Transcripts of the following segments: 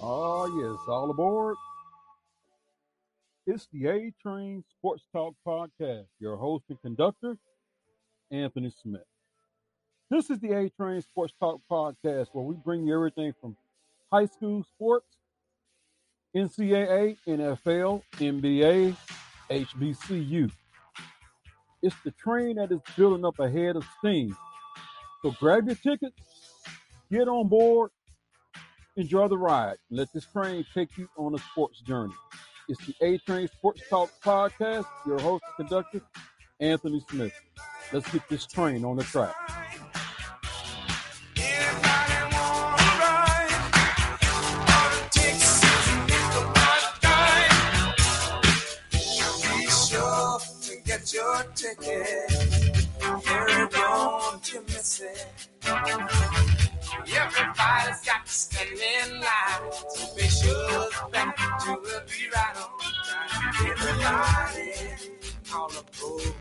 Oh, yes, all aboard. It's the A Train Sports Talk Podcast. Your host and conductor, Anthony Smith. This is the A Train Sports Talk Podcast where we bring you everything from high school sports, NCAA, NFL, NBA, HBCU. It's the train that is building up ahead of steam. So grab your tickets, get on board, enjoy the ride, let this train take you on a sports journey. It's the A Train Sports Talk Podcast. Your host and conductor, Anthony Smith. Let's get this train on the track. your ticket. Miss it. Everybody's got to stand in line to make sure back to will be right on time. Everybody all aboard.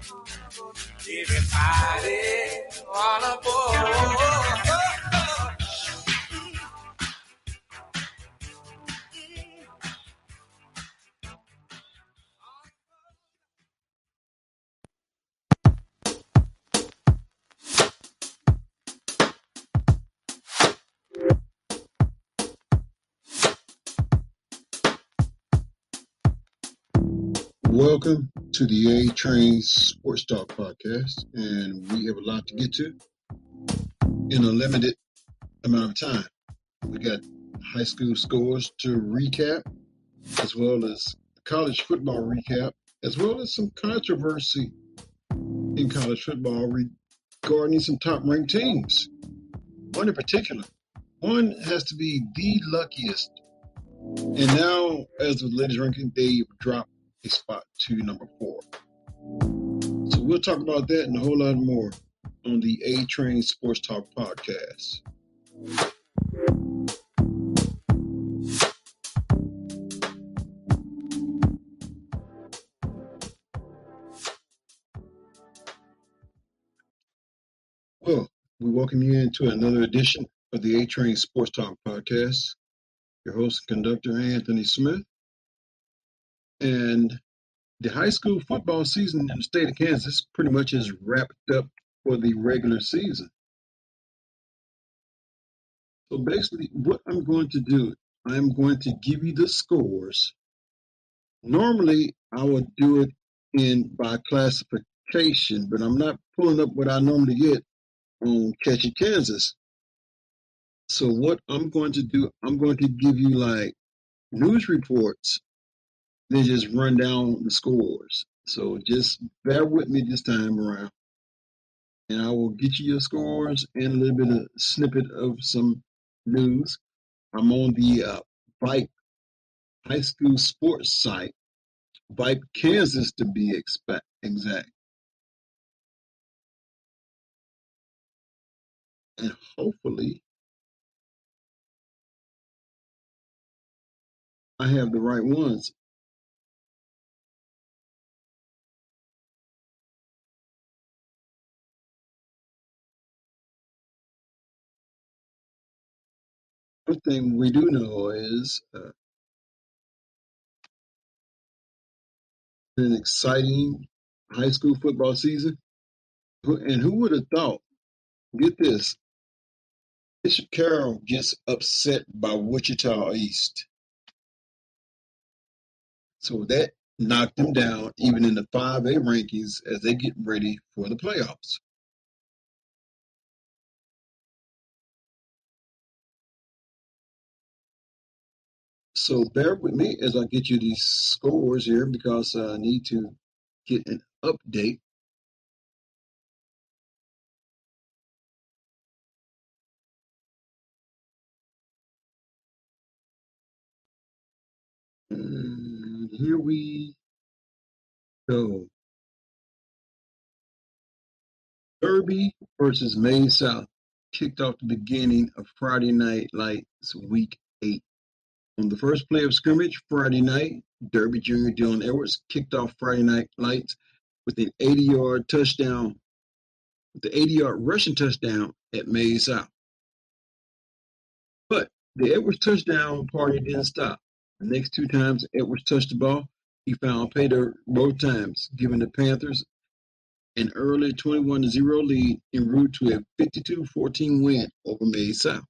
Everybody all aboard. Welcome to the A Train Sports Talk Podcast, and we have a lot to get to in a limited amount of time. We got high school scores to recap, as well as college football recap, as well as some controversy in college football regarding some top ranked teams. One in particular, one has to be the luckiest. And now, as the latest ranking, they've dropped spot to number four. So we'll talk about that and a whole lot more on the A Train Sports Talk podcast. Well, we welcome you into another edition of the A Train Sports Talk podcast. Your host and conductor, Anthony Smith. And the high school football season in the state of Kansas pretty much is wrapped up for the regular season. So basically, what I'm going to do, I'm going to give you the scores. Normally, I would do it in by classification, but I'm not pulling up what I normally get on Catchy Kansas. So what I'm going to do, I'm going to give you like news reports then just run down the scores. So just bear with me this time around. And I will get you your scores and a little bit of snippet of some news. I'm on the uh, High School Sports site, Vipe Kansas to be expect, exact. And hopefully, I have the right ones. One thing we do know is uh, an exciting high school football season. And who would have thought? Get this. Bishop Carroll gets upset by Wichita East. So that knocked them down even in the 5A rankings as they get ready for the playoffs. So bear with me as I get you these scores here because I need to get an update. And here we go. Derby versus Maize South kicked off the beginning of Friday Night Lights Week 8. On the first play of scrimmage Friday night, Derby junior Dylan Edwards kicked off Friday Night Lights with an 80-yard touchdown, with the 80-yard rushing touchdown at Maize South. But The Edwards touchdown party didn't stop. The next two times Edwards touched the ball, he found pay dirt both times, giving the Panthers an early 21 0 lead en route to a 52 14 win over Maize South.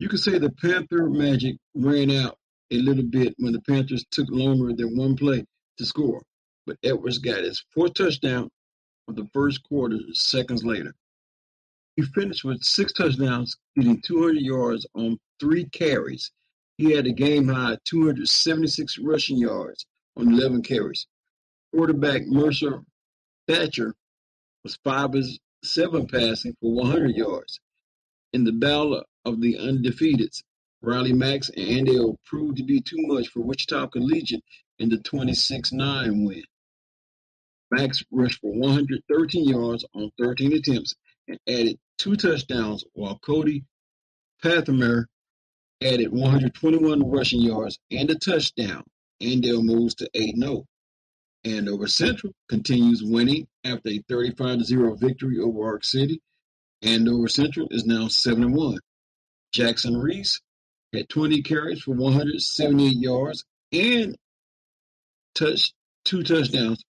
You could say the Panther magic ran out a little bit when the Panthers took longer than one play to score, but Edwards got his fourth touchdown of the first quarter seconds later. He finished with six touchdowns, getting 200 yards on three carries. He had a game high 276 rushing yards on 11 carries. Quarterback Mercer Thatcher was 5 of 7 passing for 100 yards. In the battle of the undefeateds, Riley Max and Andale proved to be too much for Wichita Collegiate in the 26-9 win. Max rushed for 113 yards on 13 attempts and added two touchdowns, while Cody Pathamer added 121 rushing yards and a touchdown. Andale moves to 8-0. Andover Central continues winning after a 35-0 victory over Ark City. Andover Central is now 7-1. Jackson Reese had 20 carries for 178 yards and touched two touchdowns,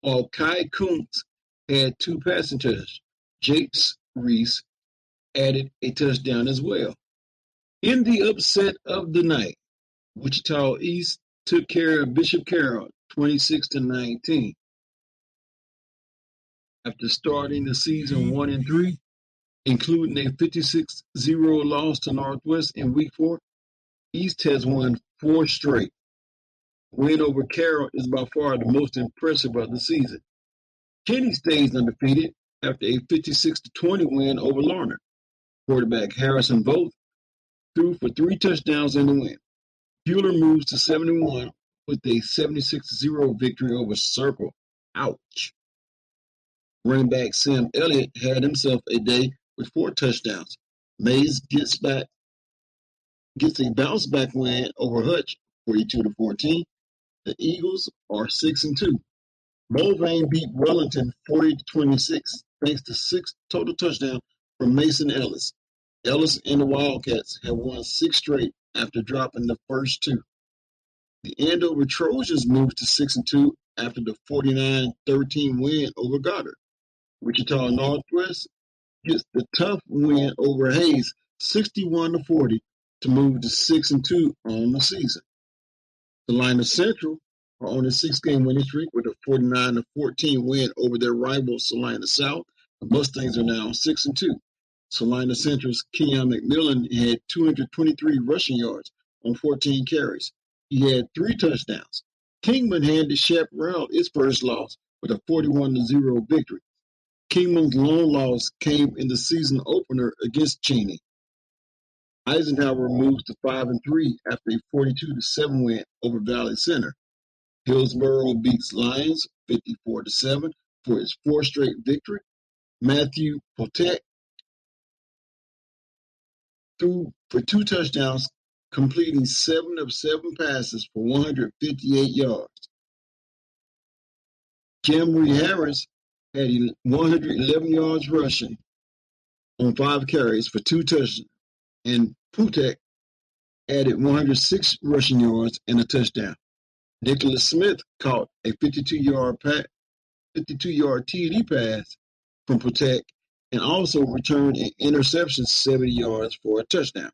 while Kai Kuntz had two passing touchdowns. Jakes Reese added a touchdown as well. In the upset of the night, Wichita East took care of Bishop Carroll 26 to 19. After starting the season 1 and 3, including a 56 0 loss to Northwest in week 4, East has won four straight. Win over Carroll is by far the most impressive of the season. Cheney stays undefeated after a 56 20 win over Larned. Quarterback Harrison Voth threw for three touchdowns in the win. Buhler moves to 71 with a 76-0 victory over Circle. Ouch. Running back Sam Elliott had himself a day with four touchdowns. Maize gets back gets a bounce back win over Hutch 42 to 14. The Eagles are 6 and 2. Mulvane beat Wellington 40 to 26 thanks to six total touchdowns from Mason Ellis. Ellis and the Wildcats have won six straight after dropping the first two. The Andover Trojans moved to 6 and 2 after the 49-13 win over Goddard. Wichita Northwest gets the tough win over Hays, 61 to 40 to move to 6 and 2 on the season. Salina Central are on a six-game winning streak with a 49 to 14 win over their rival Salina South. The Mustangs are now 6 and 2. Salina Central's Kenyon McMillan had 223 rushing yards on 14 carries. He had three touchdowns. Kingman handed Chaparral its first loss with a 41 0 victory. Kingman's lone loss came in the season opener against Cheney. Eisenhower moves to 5 and 3 after a 42 to 7 win over Valley Center. Hillsboro beats Lyons 54 to 7 for its fourth straight victory. Matthew Potek threw for two touchdowns, completing seven of seven passes for 158 yards. Jamry Harris had 111 yards rushing on five carries for two touchdowns, and Putek added 106 rushing yards and a touchdown. Nicholas Smith caught a 52-yard 52-yard TD pass from Putek and also returned an interception 70 yards for a touchdown.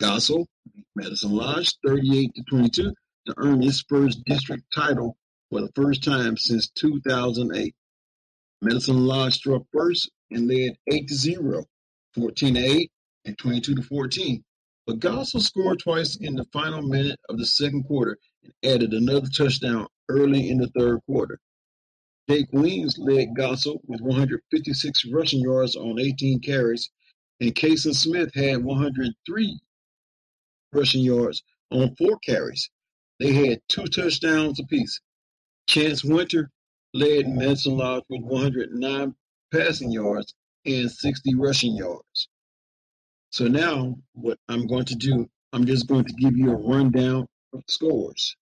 Goessel beat Medicine Lodge 38 to 22 to earn its first district title for the first time since 2008. Medicine Lodge struck first and led 8 to 0, 14 to 8, and 22 to 14. But Goessel scored twice in the final minute of the second quarter and added another touchdown early in the third quarter. Jake Weems led Goessel with 156 rushing yards on 18 carries, and Kason Smith had 103 rushing yards on four carries. They had two touchdowns apiece. Chance Winter led Medicine Lodge with 109 passing yards and 60 rushing yards. So now what I'm going to do, I'm just going to give you a rundown of scores.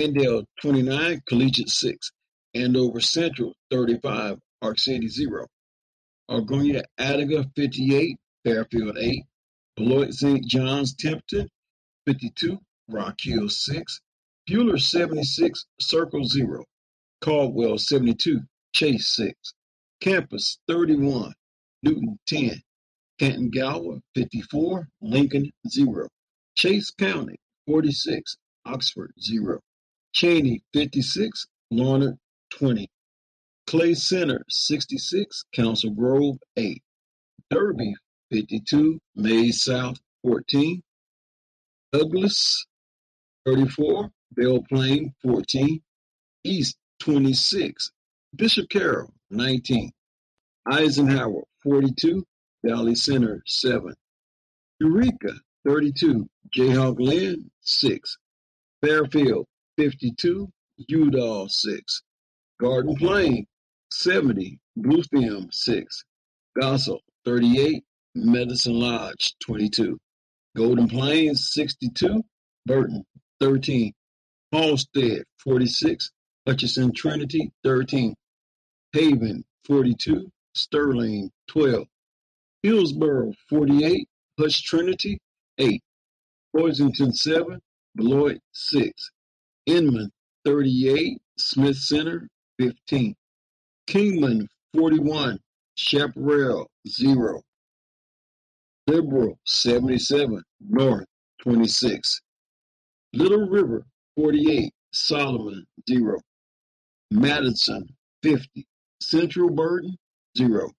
Andale 29, Collegiate 6. Andover Central 35, Ark City 0. Argonia Attica 58, Fairfield 8. Beloit St. John's Templeton 52, Rock Hill 6, Buhler 76, Circle 0, Caldwell 72, Chase 6, Campus 31, Newton 10, Canton Gower 54, Lincoln 0, Chase County 46, Oxford 0, Cheney 56, Larned 20, Clay Center 66, Council Grove 8, Derby 52, Maize South 14, Douglas 34, Belle Plaine 14, East 26, Bishop Carroll 19, Eisenhower 42, Valley Center 7, Eureka 32, Jayhawk Linn 6, Fairfield 52, Udall 6, Garden Plain 70, Bluefin 6, Goessel 38, Medicine Lodge 22, Golden Plains 62, Burrton 13, Halstead 46, Hutchinson Trinity 13, Haven 42, Sterling 12, Hillsboro 48, Hutch Trinity 8, Pleasanton 7, Beloit 6, Inman 38, Smith Center 15, Kingman 41, Chaparral 0, Liberal 77, North 26, Little River 48, Solomon 0, Madison 50, Central Burton 0,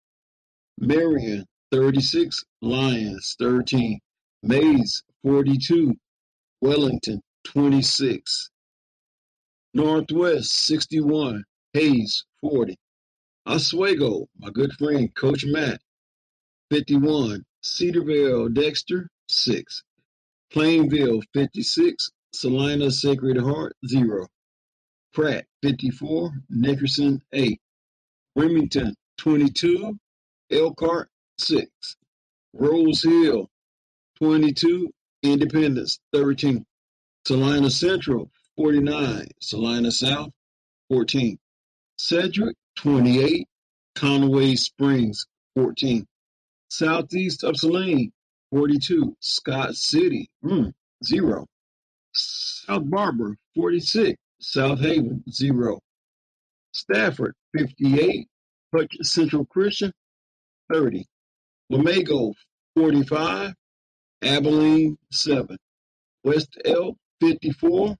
Marion 36, Lyons 13, Maize, 42, Wellington 26, Northwest 61, Hays 40, Oswego, my good friend Coach Matt 51, Cedarville Dexter 6, Plainville 56, Salina Sacred Heart 0, Pratt 54, Nickerson 8, Remington 22, Elkhart 6, Rose Hill 22, Independence 13, Salina Central 49, Salina South 14, Cedric, 28, Conway Springs 14, Southeast of Saline 42, Scott City mm, 0, South Barber 46, South Haven 0, Stafford 58, Hutch Central Christian 30, Wamego 45, Abilene 7, West Elk 54,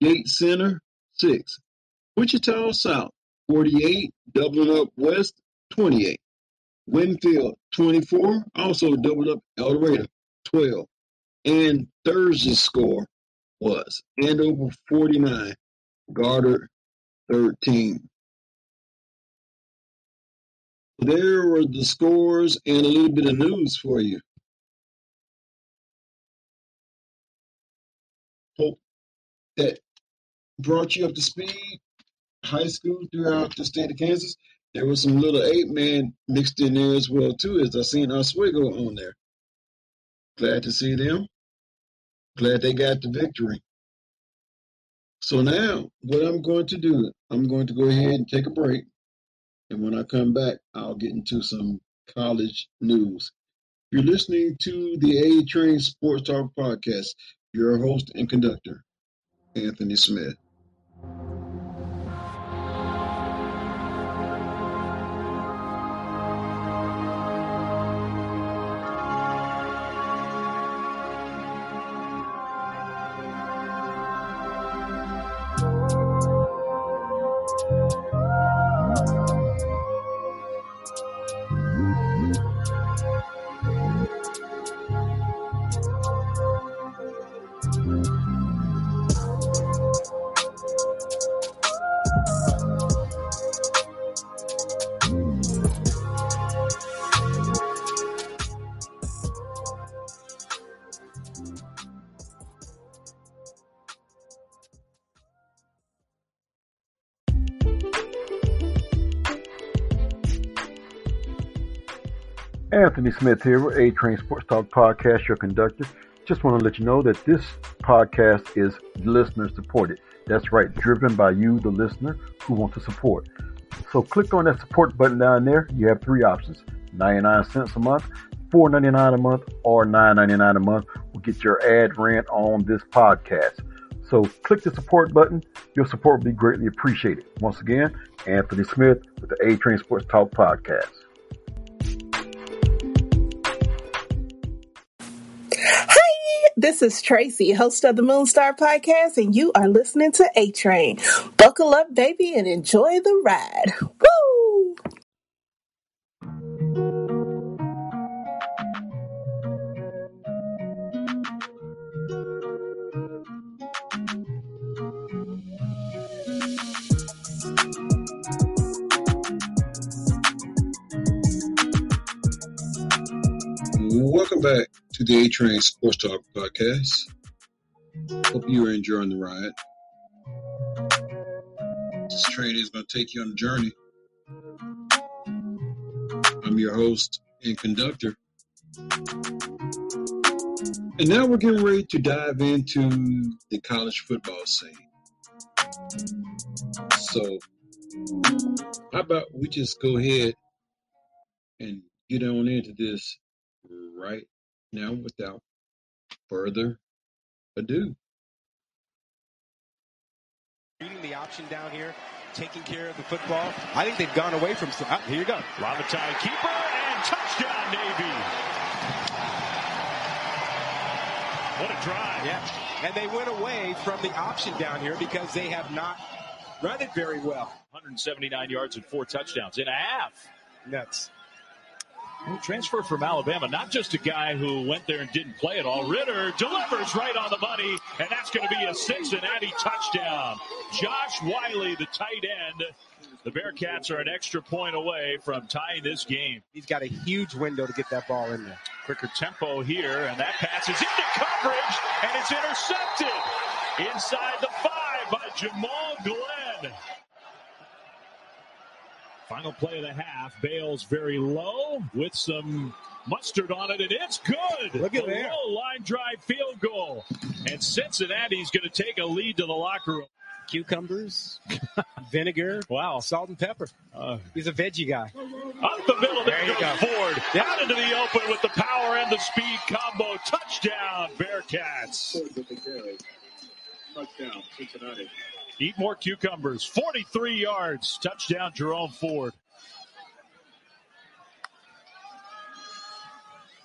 Gate Center 6, Wichita South 48, Dublin Up West 28, Winfield 24, also doubled up El Dorado 12, and Thursday's score was Andover 49, Goddard 13. There were the scores and a little bit of news for you. Hope that brought you up to speed. High school throughout the state of Kansas. There was some little eight man mixed in there as well too, as I seen Oswego on there. Glad to see them. Glad they got the victory. So now, what I'm going to do, I'm going to go ahead and take a break. And when I come back, I'll get into some college news. You're listening to the A Train Sports Talk Podcast. Your host and conductor, Anthony Smith. Anthony Smith here with A Train Sports Talk Podcast, your conductor. Just want to let you know that this podcast is listener supported. That's right, driven by you, the listener, who want to support. So click on that support button down there. You have three options 99 cents a month, $4.99 a month or $9.99 a month will get your ad rent on this podcast. So click the support button. Your support will be greatly appreciated. Once again, Anthony Smith with the A Train Sports Talk Podcast. This is Tracy, host of the Moonstar Podcast, and you are listening to A Train. Buckle up, baby, and enjoy the ride. Woo! Welcome back to the A Train Sports Talk Podcast. Hope you are enjoying the ride. This train is going to take you on a journey. I'm your host and conductor. And now we're getting ready to dive into the college football scene. So, how about we just go ahead and get on into this right now without further ado. Reading the option down here, taking care of the football. I think they've gone away from. Ah, here you go. Lavatai keeper and touchdown Navy. What a drive. Yeah. And they went away from the option down here because they have not run it very well. 179 yards and four touchdowns in a half. Nuts. Transfer from Alabama, not just a guy who went there and didn't play at all. Ridder delivers right on the money, and that's going to be a Cincinnati touchdown. Josh Wiley, the tight end. The Bearcats are an extra point away from tying this game. He's got a huge window to get that ball in there. Quicker tempo here, and that pass is into coverage, and it's intercepted inside the five by Jamal Glenn. Final play of the half. Bales very low with some mustard on it, and it's good. Look at the there. low line drive field goal. And Cincinnati's going to take a lead to the locker room. Cucumbers, vinegar, Wow. salt and pepper. Uh, He's a veggie guy. up the middle, there, There you goes go. Ford. Out into the open with the power and the speed combo. Touchdown, Bearcats. Touchdown, Cincinnati. Eat more cucumbers. 43 yards. Touchdown, Jerome Ford.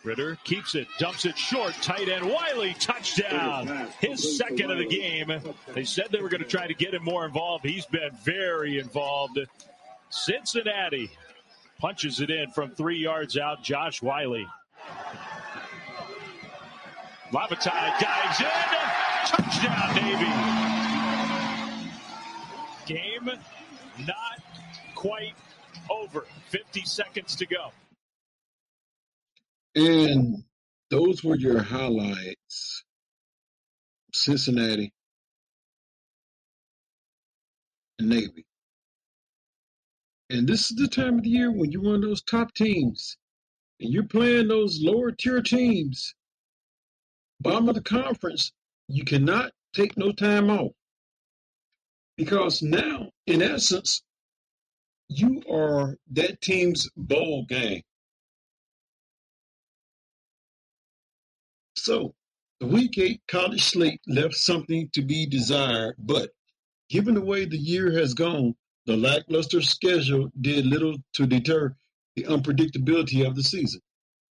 Ridder keeps it, dumps it short, tight end Wiley, touchdown. His second of the game. They said they were going to try to get him more involved. He's been very involved. Cincinnati punches it in from three yards out. Josh Wiley. Lavatai dives in. Touchdown, Navy. Game not quite over. 50 seconds to go. And those were your highlights. Cincinnati and Navy. And this is the time of the year when you're one of those top teams and you're playing those lower tier teams, bottom of the conference, you cannot take no time off. Because now, in essence, you are that team's bowl game. So, the week eight college slate left something to be desired, but given the way the year has gone, the lackluster schedule did little to deter the unpredictability of the season.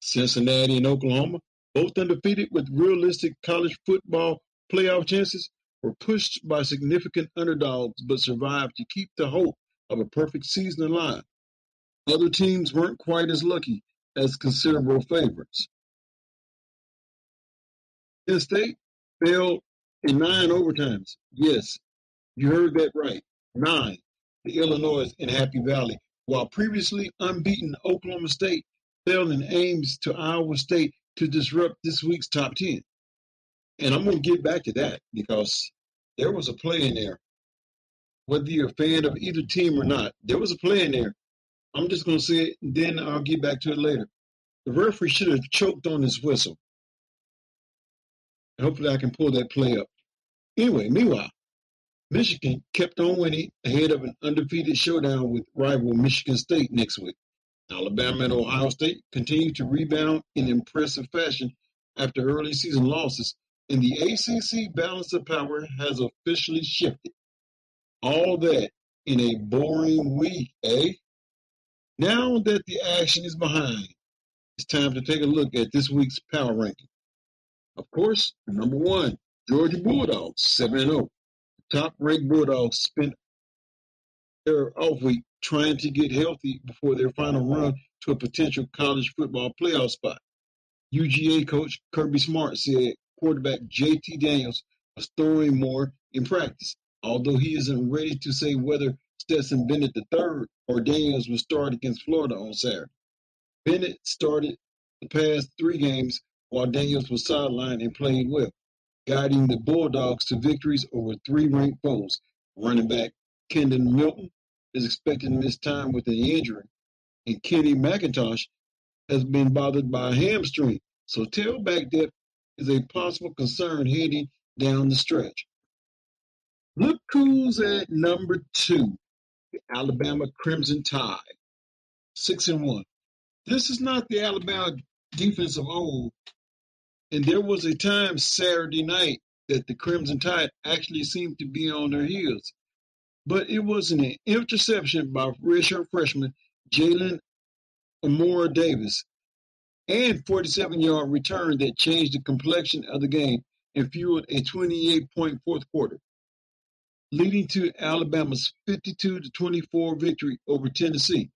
Cincinnati and Oklahoma, both undefeated with realistic college football playoff chances, were pushed by significant underdogs but survived to keep the hope of a perfect season alive. Other teams weren't quite as lucky as considerable favorites. Penn State failed in nine overtimes. Yes, you heard that right. Nine. The Illinois in Happy Valley, while previously unbeaten Oklahoma State failed in Ames to Iowa State to disrupt this week's top 10. And I'm going to get back to that because there was a play in there. Whether you're a fan of either team or not, there was a play in there. I'm just going to say it, and then I'll get back to it later. The referee should have choked on his whistle. Hopefully, I can pull that play up. Anyway, meanwhile, Michigan kept on winning ahead of an undefeated showdown with rival Michigan State next week. Alabama and Ohio State continued to rebound in impressive fashion after early season losses, and the ACC balance of power has officially shifted. All that in a boring week, eh? Now that the action is behind, it's time to take a look at this week's power ranking. Of course, number one, Georgia Bulldogs, 7 0. Top ranked Bulldogs spent their off week trying to get healthy before their final run to a potential college football playoff spot. UGA coach Kirby Smart said quarterback JT Daniels was throwing more in practice, although he isn't ready to say whether Stetson Bennett III or Daniels will start against Florida on Saturday. Bennett started the past three games while Daniels was sidelined and played well, guiding the Bulldogs to victories over three ranked foes. Running back Kendall Milton is expected to miss time with an injury, and Kenny McIntosh has been bothered by a hamstring, so tailback depth is a possible concern heading down the stretch. Look who's at number two, the Alabama Crimson Tide, six and one. This is not the Alabama defense of old, and there was a time Saturday night that the Crimson Tide actually seemed to be on their heels. But it was an interception by redshirt freshman Jalen Armour-Davis and 47 yard return that changed the complexion of the game and fueled a 28 point fourth quarter, leading to Alabama's 52 24 victory over Tennessee.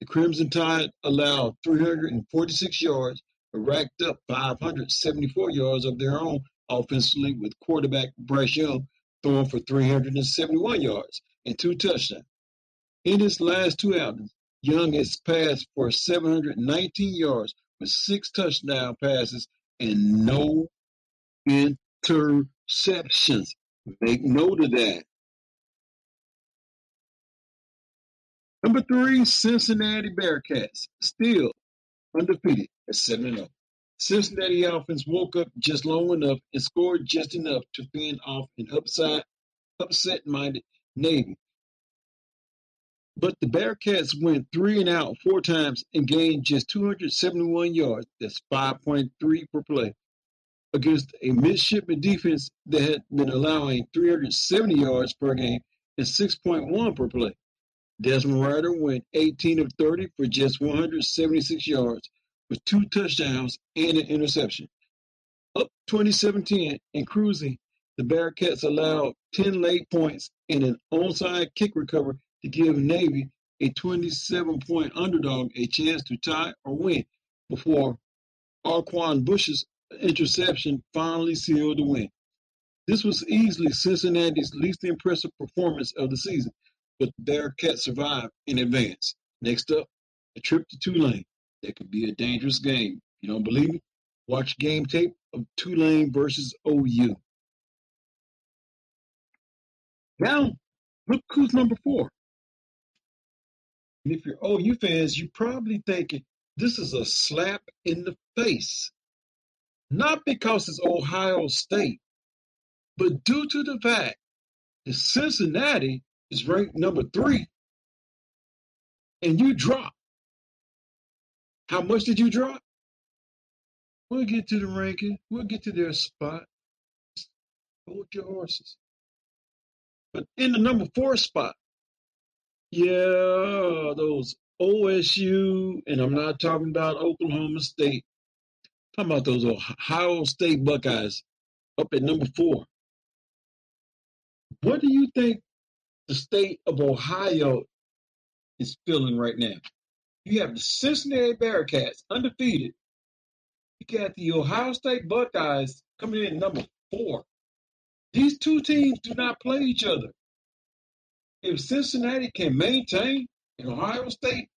The Crimson Tide allowed 346 yards, but racked up 574 yards of their own offensively, with quarterback Bryce Young throwing for 371 yards and two touchdowns. In his last two outings, Young has passed for 719 yards with six touchdown passes and no interceptions. Make note of that. Number three, Cincinnati Bearcats, still undefeated at 7 0. Cincinnati offense woke up just long enough and scored just enough to fend off an upside, upset-minded Navy. But the Bearcats went three and out four times and gained just 271 yards. That's 5.3 per play against a midshipman defense that had been allowing 370 yards per game and 6.1 per play. Desmond Ridder went 18 of 30 for just 176 yards with two touchdowns and an interception. Up 27-10 and cruising, the Bearcats allowed 10 late points and an onside kick recovery to give Navy, a 27-point underdog, a chance to tie or win before Arquon Bush's interception finally sealed the win. This was easily Cincinnati's least impressive performance of the season, but the Bearcats survived in advance. Next up, a trip to Tulane. That could be a dangerous game. You don't believe me? Watch game tape of Tulane versus OU. Now, look who's number four. And if you're oh, OU fans, you're probably thinking this is a slap in the face. Not because it's Ohio State, but due to the fact that Cincinnati is ranked number three and you drop. How much did you drop? We'll get to the ranking. We'll get to their spot. Hold your horses. But in the number four spot, yeah, those OSU, and I'm not talking about Oklahoma State. I'm talking about those Ohio State Buckeyes up at number four. What do you think the state of Ohio is feeling right now? You have the Cincinnati Bearcats undefeated. You got the Ohio State Buckeyes coming in number four. These two teams do not play each other. If Cincinnati can maintain in Ohio State,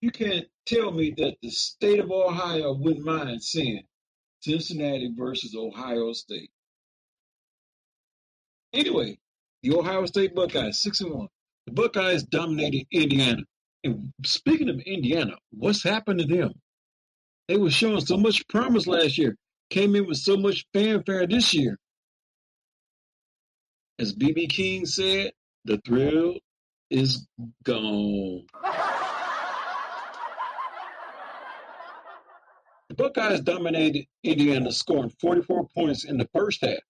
you can't tell me that the state of Ohio wouldn't mind seeing Cincinnati versus Ohio State. Anyway, the Ohio State Buckeyes, six and one. The Buckeyes dominated Indiana. And speaking of Indiana, what's happened to them? They were showing so much promise last year, came in with so much fanfare this year. As B.B. King said, the thrill is gone. the Buckeyes dominated Indiana, scoring 44 points in the first half.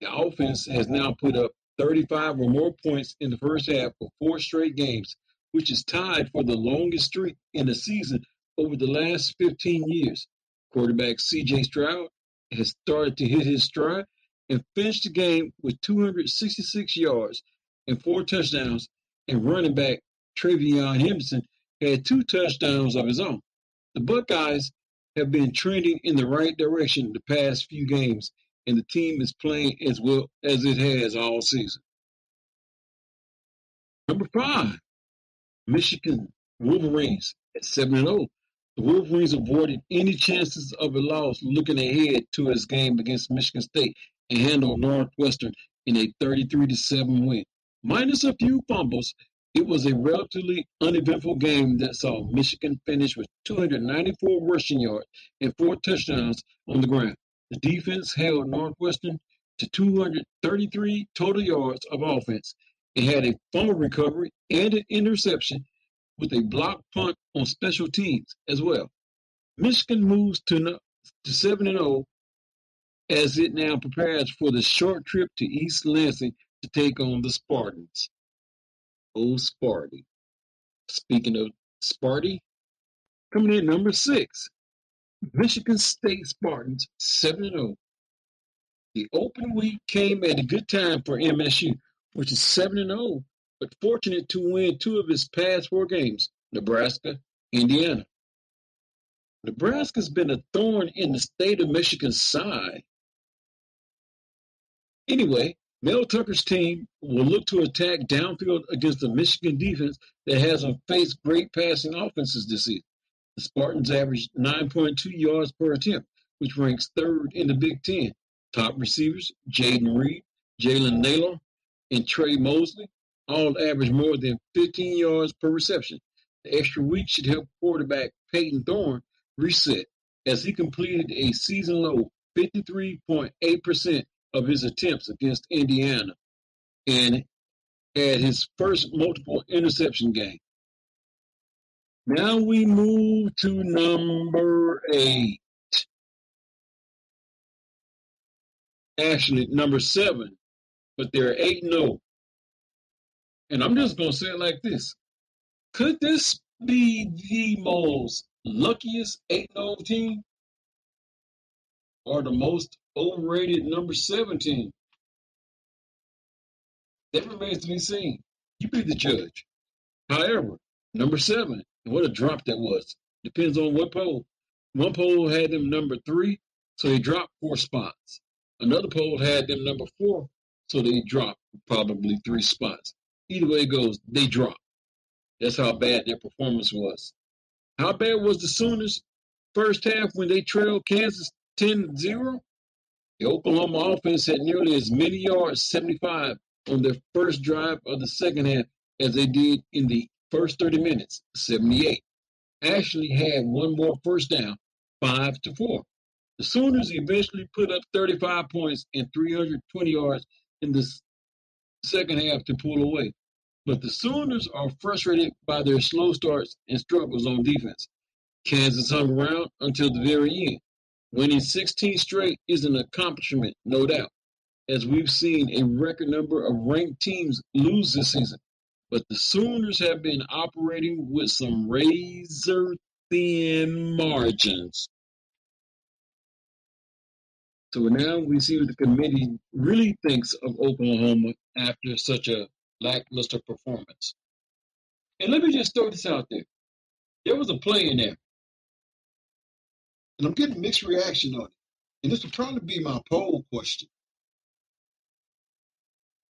The offense has now put up 35 or more points in the first half for four straight games, which is tied for the longest streak in the season over the last 15 years. Quarterback C.J. Stroud has started to hit his stride and finished the game with 266 yards and four touchdowns, and running back TreVeyon Henderson had two touchdowns of his own. The Buckeyes have been trending in the right direction the past few games, and the team is playing as well as it has all season. Number five, Michigan Wolverines at 7 0. The Wolverines avoided any chances of a loss looking ahead to its game against Michigan State and handled Northwestern in a 33 to 7 win. Minus a few fumbles, it was a relatively uneventful game that saw Michigan finish with 294 rushing yards and four touchdowns on the ground. The defense held Northwestern to 233 total yards of offense and had a fumble recovery and an interception with a block punt on special teams as well. Michigan moves to, to 7 0 as it now prepares for the short trip to East Lansing to take on the Spartans. Oh, Sparty. Speaking of Sparty, coming in number six, Michigan State Spartans 7 0. The open week came at a good time for MSU, which is 7 0, but fortunate to win two of its past four games Nebraska, Indiana. Nebraska's been a thorn in the state of Michigan's side. Anyway, Mel Tucker's team will look to attack downfield against the Michigan defense that hasn't faced great passing offenses this season. The Spartans averaged 9.2 yards per attempt, which ranks third in the Big Ten. Top receivers, Jayden Reed, Jalen Nailor, and Tre Mosley, all average more than 15 yards per reception. The extra week should help quarterback Payton Thorne reset as he completed a season low 53.8% of his attempts against Indiana and had his first multiple interception game. Now we move to number eight. Actually, number seven, but they're 8 0. And I'm just going to say it like this Could this be the most luckiest 8 0 team? Or the most overrated number 17? That remains to be seen. You be the judge. However, number seven, what a drop that was. Depends on what poll. One poll had them number three, so they dropped four spots. Another poll had them number four, so they dropped probably three spots. Either way it goes, they dropped. That's how bad their performance was. How bad was the Sooners first half when they trailed Kansas 10 0? The Oklahoma offense had nearly as many yards, 75, on their first drive of the second half as they did in the first 30 minutes, 78. Ashley had one more first down, 5 to 4. The Sooners eventually put up 35 points and 320 yards in the second half to pull away. But the Sooners are frustrated by their slow starts and struggles on defense. Kansas hung around until the very end. Winning 16 straight is an accomplishment, no doubt, as we've seen a record number of ranked teams lose this season. But the Sooners have been operating with some razor thin margins. So now we see what the committee really thinks of Oklahoma after such a lackluster performance. And let me just throw this out there. There was a play in there. And I'm getting mixed reaction on it. And this will probably be my poll question.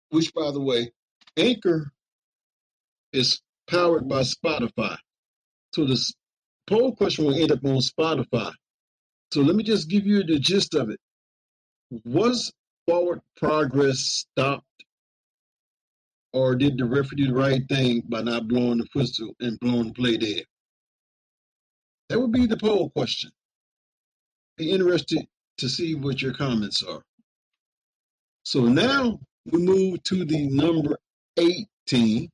Which, by the way, Anchor is powered by Spotify. So this poll question will end up on Spotify. So let me just give you the gist of it. Was forward progress stopped? Or did the referee do the right thing by not blowing the whistle and blowing the play dead? That would be the poll question. Be interested to see what your comments are. So now we move to the number 18.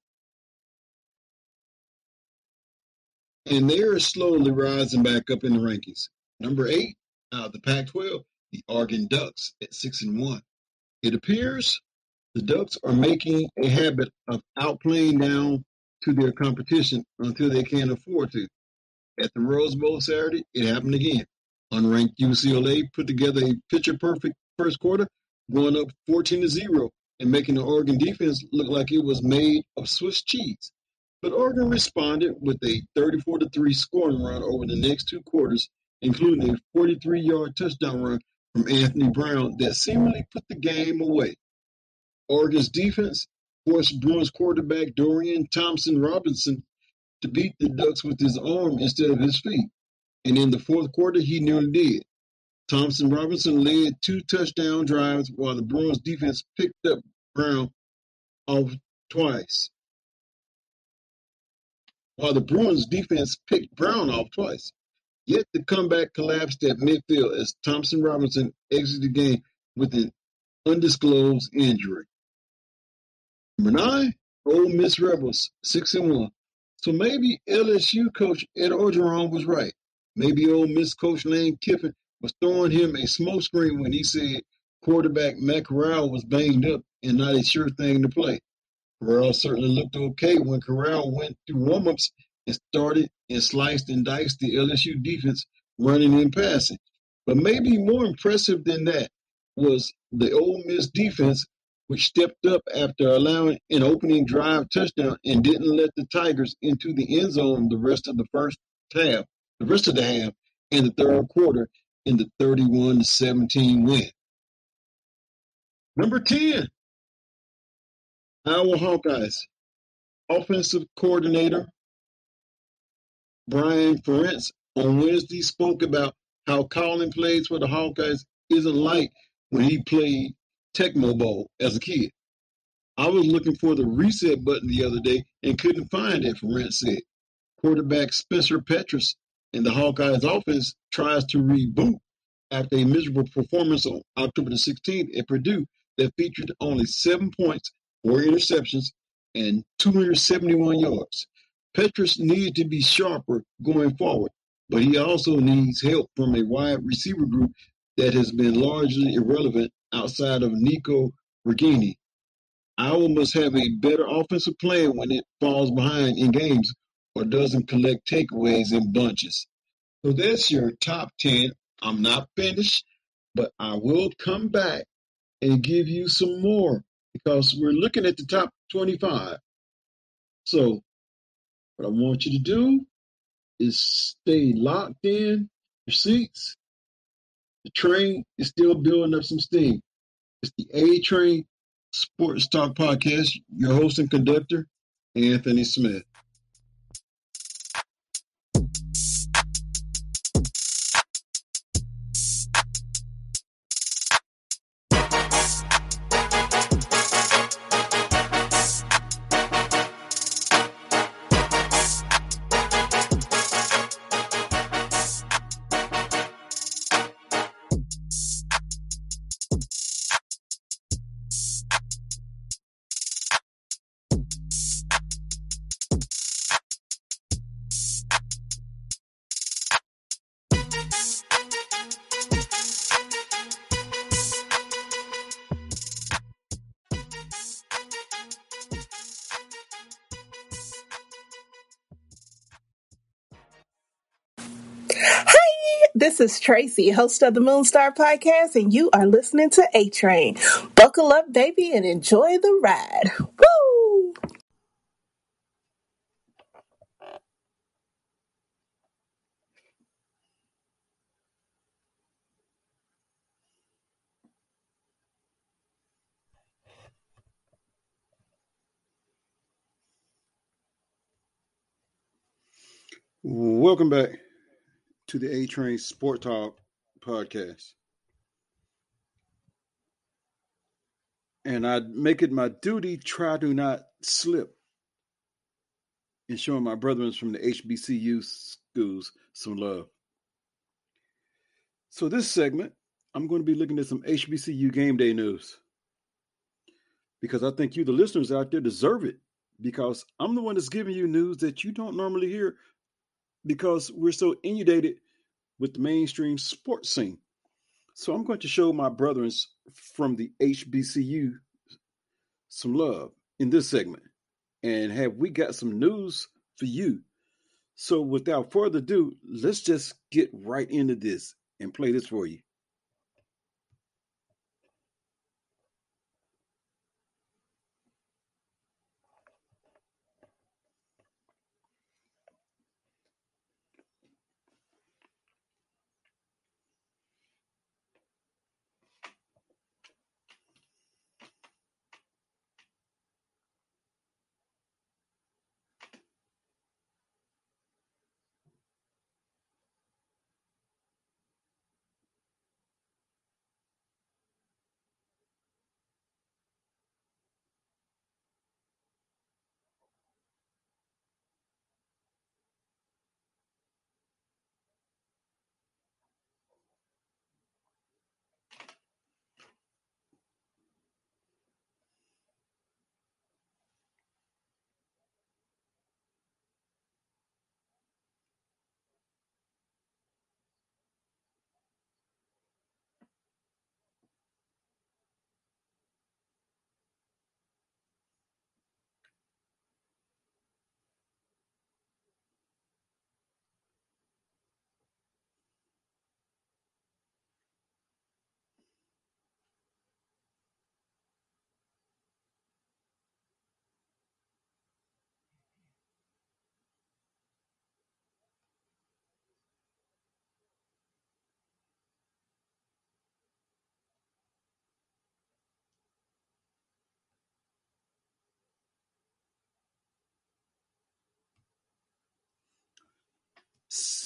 And they're slowly rising back up in the rankings. Number eight, out of the Pac-12, the Oregon Ducks at six and one. It appears the Ducks are making a habit of outplaying down to their competition until they can't afford to. At the Rose Bowl Saturday, it happened again. Unranked UCLA put together a picture perfect first quarter, going up 14 to 0 and making the Oregon defense look like it was made of Swiss cheese. But Oregon responded with a 34 to 3 scoring run over the next two quarters, including a 43 yard touchdown run from Anthony Brown that seemingly put the game away. Oregon's defense forced Bruins quarterback Dorian Thompson Robinson to beat the Ducks with his arm instead of his feet. And in the fourth quarter, he nearly did. Thompson Robinson led two touchdown drives while the Bruins defense picked up Brown off twice. While the Bruins defense picked Brown off twice. Yet the comeback collapsed at midfield as Thompson Robinson exited the game with an undisclosed injury. Number nine, Ole Miss Rebels, six and one. So maybe LSU coach Ed Orgeron was right. Maybe Ole Miss coach Lane Kiffin was throwing him a smokescreen when he said quarterback Matt Corral was banged up and not a sure thing to play. Corral certainly looked okay when Corral went through warmups and started and sliced and diced the LSU defense running and passing. But maybe more impressive than that was the Ole Miss defense, which stepped up after allowing an opening drive touchdown and didn't let the Tigers into the end zone the rest of the first half, the rest of the half, in the third quarter in the 31 to 17 win. Number 10, Iowa Hawkeyes. Offensive coordinator Brian Ferentz on Wednesday spoke about how calling plays for the Hawkeyes isn't like when he played Tecmo Bowl as a kid. I was looking for the reset button the other day and couldn't find it, Ferentz said. Quarterback Spencer Petras and the Hawkeyes offense tries to reboot after a miserable performance on October the 16th at Purdue that featured only seven points, four interceptions, and 271 yards. Petras needs to be sharper going forward, but he also needs help from a wide receiver group that has been largely irrelevant outside of Nico Ragaini. Iowa must have a better offensive plan when it falls behind in games or doesn't collect takeaways in bunches. So that's your top 10. I'm not finished, but I will come back and give you some more because we're looking at the top 25. So, what I want you to do is stay locked in your seats. The train is still building up some steam. It's the A Train Sports Talk Podcast. Your host and conductor, Anthony Smith. Is Tracy, host of the Moonstar Podcast, and you are listening to A Train. Buckle up, baby, and enjoy the ride. Woo! Welcome back to the A Train Sport Talk podcast. And I make it my duty try to not slip in showing my brethren from the HBCU schools some love. So this segment, I'm going to be looking at some HBCU game day news. Because I think you, the listeners out there, deserve it. Because I'm the one that's giving you news that you don't normally hear because we're so inundated with the mainstream sports scene. So I'm going to show my brethren from the HBCU some love in this segment. And have we got some news for you? So without further ado, let's just get right into this and play this for you.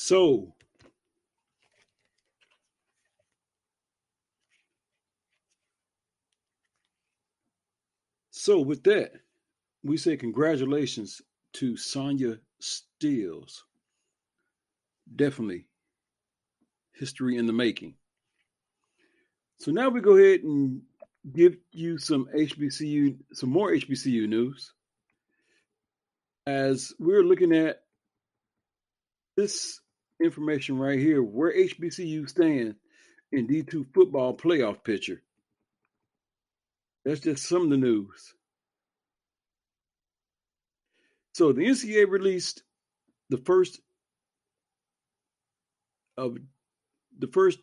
So, so with that, we say congratulations to Sonia Stills. Definitely history in the making. So now we go ahead and give you some HBCU, some more HBCU news. As we're looking at this information right here, where HBCU stand in D2 football playoff picture. That's just some of the news. So the NCAA released the first of the first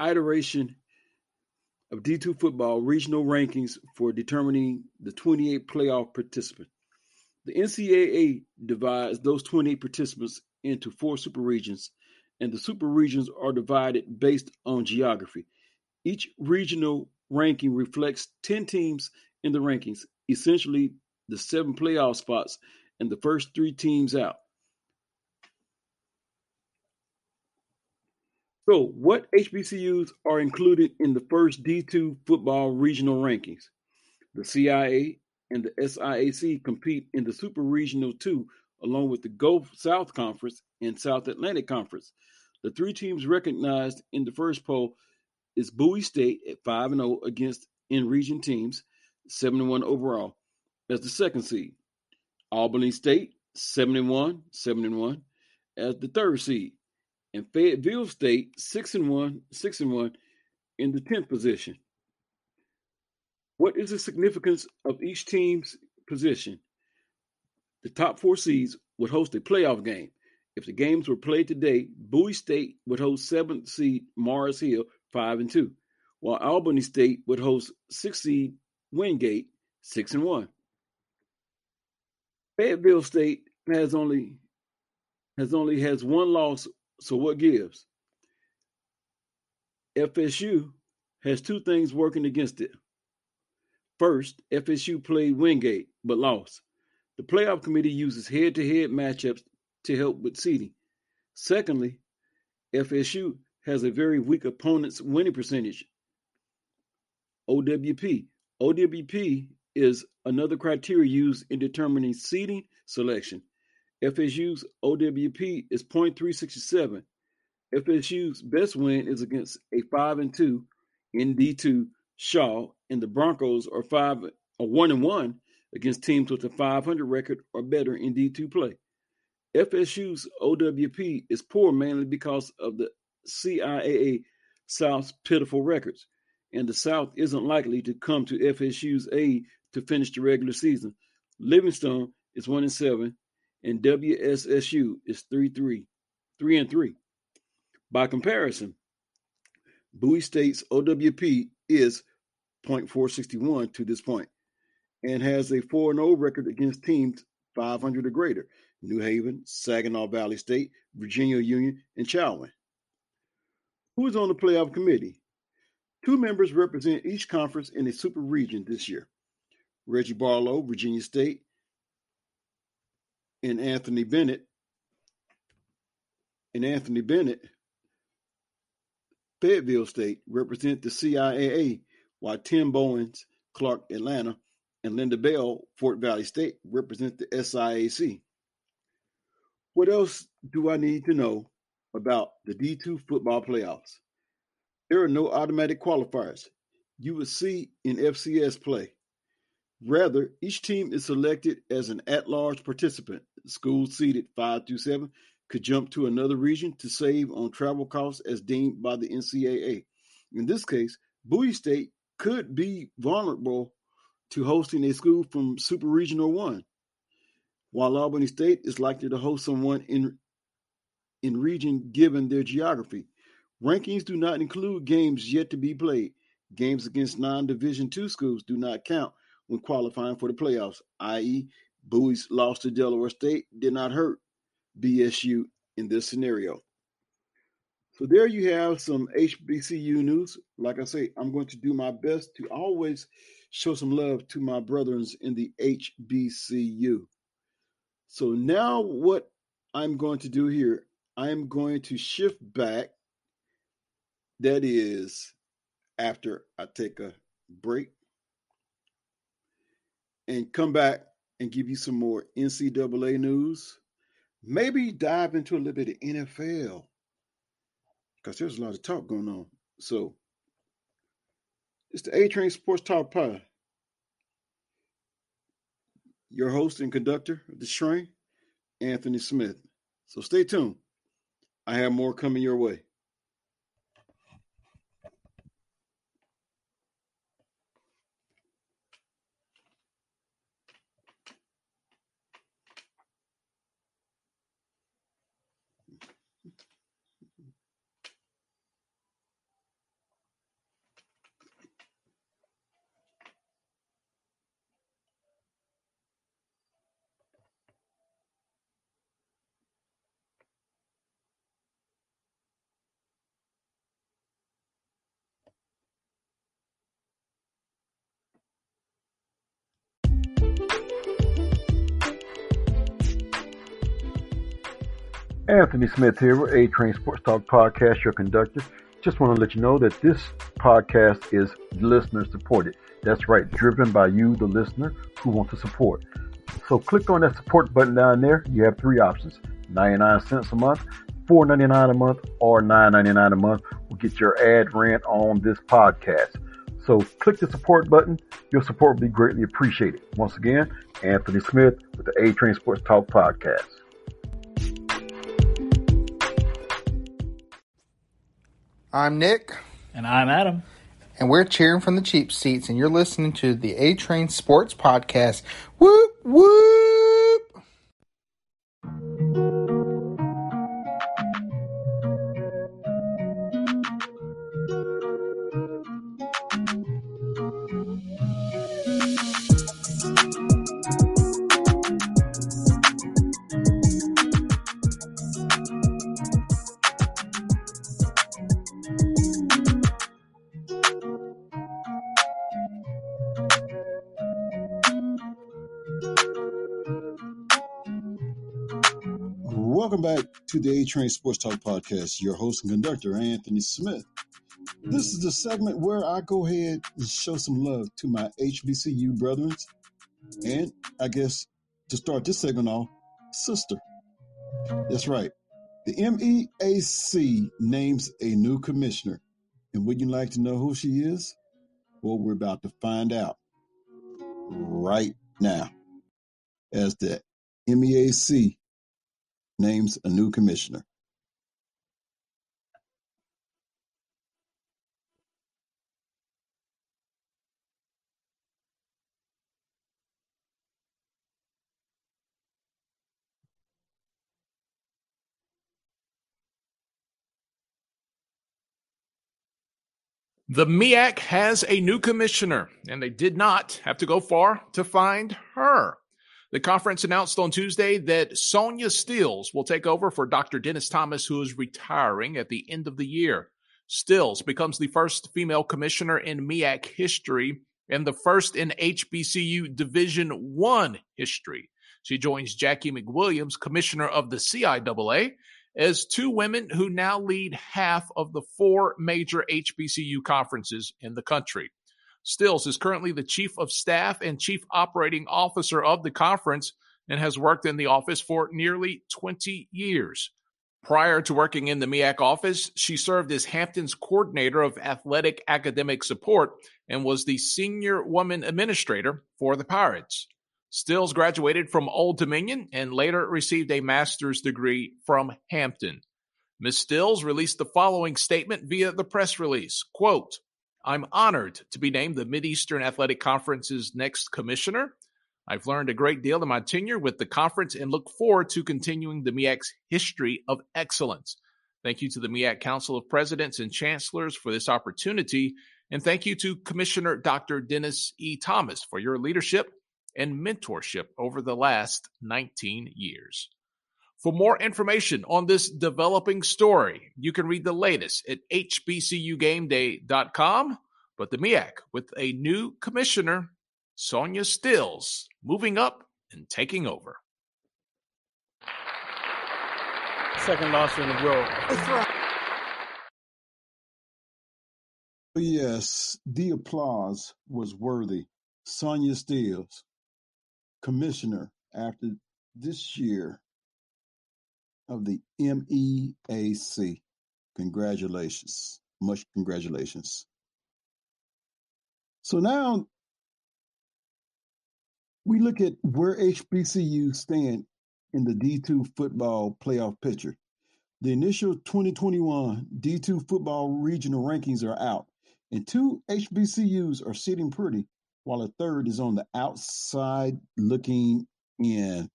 iteration of D2 football regional rankings for determining the 28 playoff participants. The NCAA divides those 28 participants into four super regions, and the super regions are divided based on geography. Each regional ranking reflects 10 teams in the rankings, essentially the seven playoff spots and the first three teams out. So, what HBCUs are included in the first D2 football regional rankings? The CIAA and the SIAC compete in the Super Regional 2 along with the Gulf South Conference and South Atlantic Conference. The three teams recognized in the first poll is Bowie State at 5 and 0 against in-region teams, 71 overall, as the second seed. Albany State 71, 71 as the third seed, and Fayetteville State 6 and 1, 6 and 1 in the 10th position. What is the significance of each team's position? The top four seeds would host a playoff game. If the games were played today, Bowie State would host seventh seed Mars Hill, five and two, while Albany State would host sixth seed Wingate, six and one. Fayetteville State has only has only has one loss, so what gives? FSU has two things working against it. First, FSU played Wingate but lost. The playoff committee uses head-to-head matchups to help with seeding. Secondly, FSU has a very weak opponent's winning percentage. OWP. OWP is another criteria used in determining seeding selection. FSU's OWP is .367. FSU's best win is against a 5 and 2 in D2 Shaw, and the Broncos are 5 or 1 and 1 against teams with a 500 record or better in D2 play. FSU's OWP is poor mainly because of the CIAA South's pitiful records, and the South isn't likely to come to FSU's aid to finish the regular season. Livingstone is one and seven, and WSSU is three three, three and three. By comparison, Bowie State's OWP is .461 to this point and has a 4 0 record against teams 500 or greater New Haven, Saginaw Valley State, Virginia Union, and Chowan. Who is on the playoff committee? Two members represent each conference in a super region this year Reggie Barlow, Virginia State, and Anthony Bennett. And Anthony Bennett, Fayetteville State, represent the CIAA, while Tim Bowens, Clark, Atlanta, and Linda Bell, Fort Valley State, represent the SIAC. What else do I need to know about the D2 football playoffs? There are no automatic qualifiers you would see in FCS play. Rather, each team is selected as an at large participant. Schools seeded 5 through 7 could jump to another region to save on travel costs as deemed by the NCAA. In this case, Bowie State could be vulnerable to hosting a school from Super Regional 1, while Albany State is likely to host someone in, in region given their geography. Rankings do not include games yet to be played. Games against non-Division two schools do not count when qualifying for the playoffs, i.e., Bowie's loss to Delaware State did not hurt BSU in this scenario. So there you have some HBCU news. Like I say, I'm going to do my best to always show some love to my brothers in the HBCU. So now what I'm going to do here, I'm going to shift back. That is after I take a break and come back and give you some more NCAA news. Maybe dive into a little bit of NFL because there's a lot of talk going on. So it's the A Train Sports Talk Pod. Your host and conductor of the train, Anthony Smith. So stay tuned. I have more coming your way. Anthony Smith here with A Train Sports Talk Podcast, your conductor. Just want to let you know that this podcast is listener supported. That's right, driven by you, the listener, who want to support. So click on that support button down there. You have three options 99 cents a month, $4.99 a month, or $9.99 a month will get your ad rent on this podcast. So click the support button. Your support will be greatly appreciated. Once again, Anthony Smith with the A Train Sports Talk Podcast. I'm Nick. And I'm Adam. And we're cheering from the cheap seats, and you're listening to the A Train Sports Podcast. Whoop, whoop. To the A Train Sports Talk Podcast. Your host and conductor, Anthony Smith. This is the segment where I go ahead and show some love to my HBCU brethren. And I guess to start this segment off, sister. That's right. The MEAC names a new commissioner. And would you like to know who she is? Well, we're about to find out right now. As the MEAC names a new commissioner. The MEAC has a new commissioner, and they did not have to go far to find her. The conference announced on Tuesday that Sonia Stills will take over for Dr. Dennis Thomas, who is retiring at the end of the year. Stills becomes the first female commissioner in MEAC history and the first in HBCU Division One history. She joins Jackie McWilliams, commissioner of the CIAA, as two women who now lead half of the four major HBCU conferences in the country. Stills is currently the chief of staff and chief operating officer of the conference and has worked in the office for nearly 20 years. Prior to working in the MEAC office, she served as Hampton's coordinator of athletic academic support and was the senior woman administrator for the Pirates. Stills graduated from Old Dominion and later received a master's degree from Hampton. Ms. Stills released the following statement via the press release. Quote, I'm honored to be named the Mideastern Athletic Conference's next commissioner. I've learned a great deal in my tenure with the conference and look forward to continuing the MEAC's history of excellence. Thank you to the MEAC Council of Presidents and Chancellors for this opportunity. And thank you to Commissioner Dr. Dennis E. Thomas for your leadership and mentorship over the last 19 years. For more information on this developing story, you can read the latest at hbcugameday.com. But the MEAC, with a new commissioner, Sonia Stills, moving up and taking over. Second loss in the world. Yes, the applause was worthy. Sonia Stills, commissioner after this year of the MEAC. Congratulations. Much congratulations. So now we look at where HBCU stand in the D2 football playoff picture. The initial 2021 D2 football regional rankings are out, and two HBCUs are sitting pretty, while a third is on the outside looking in.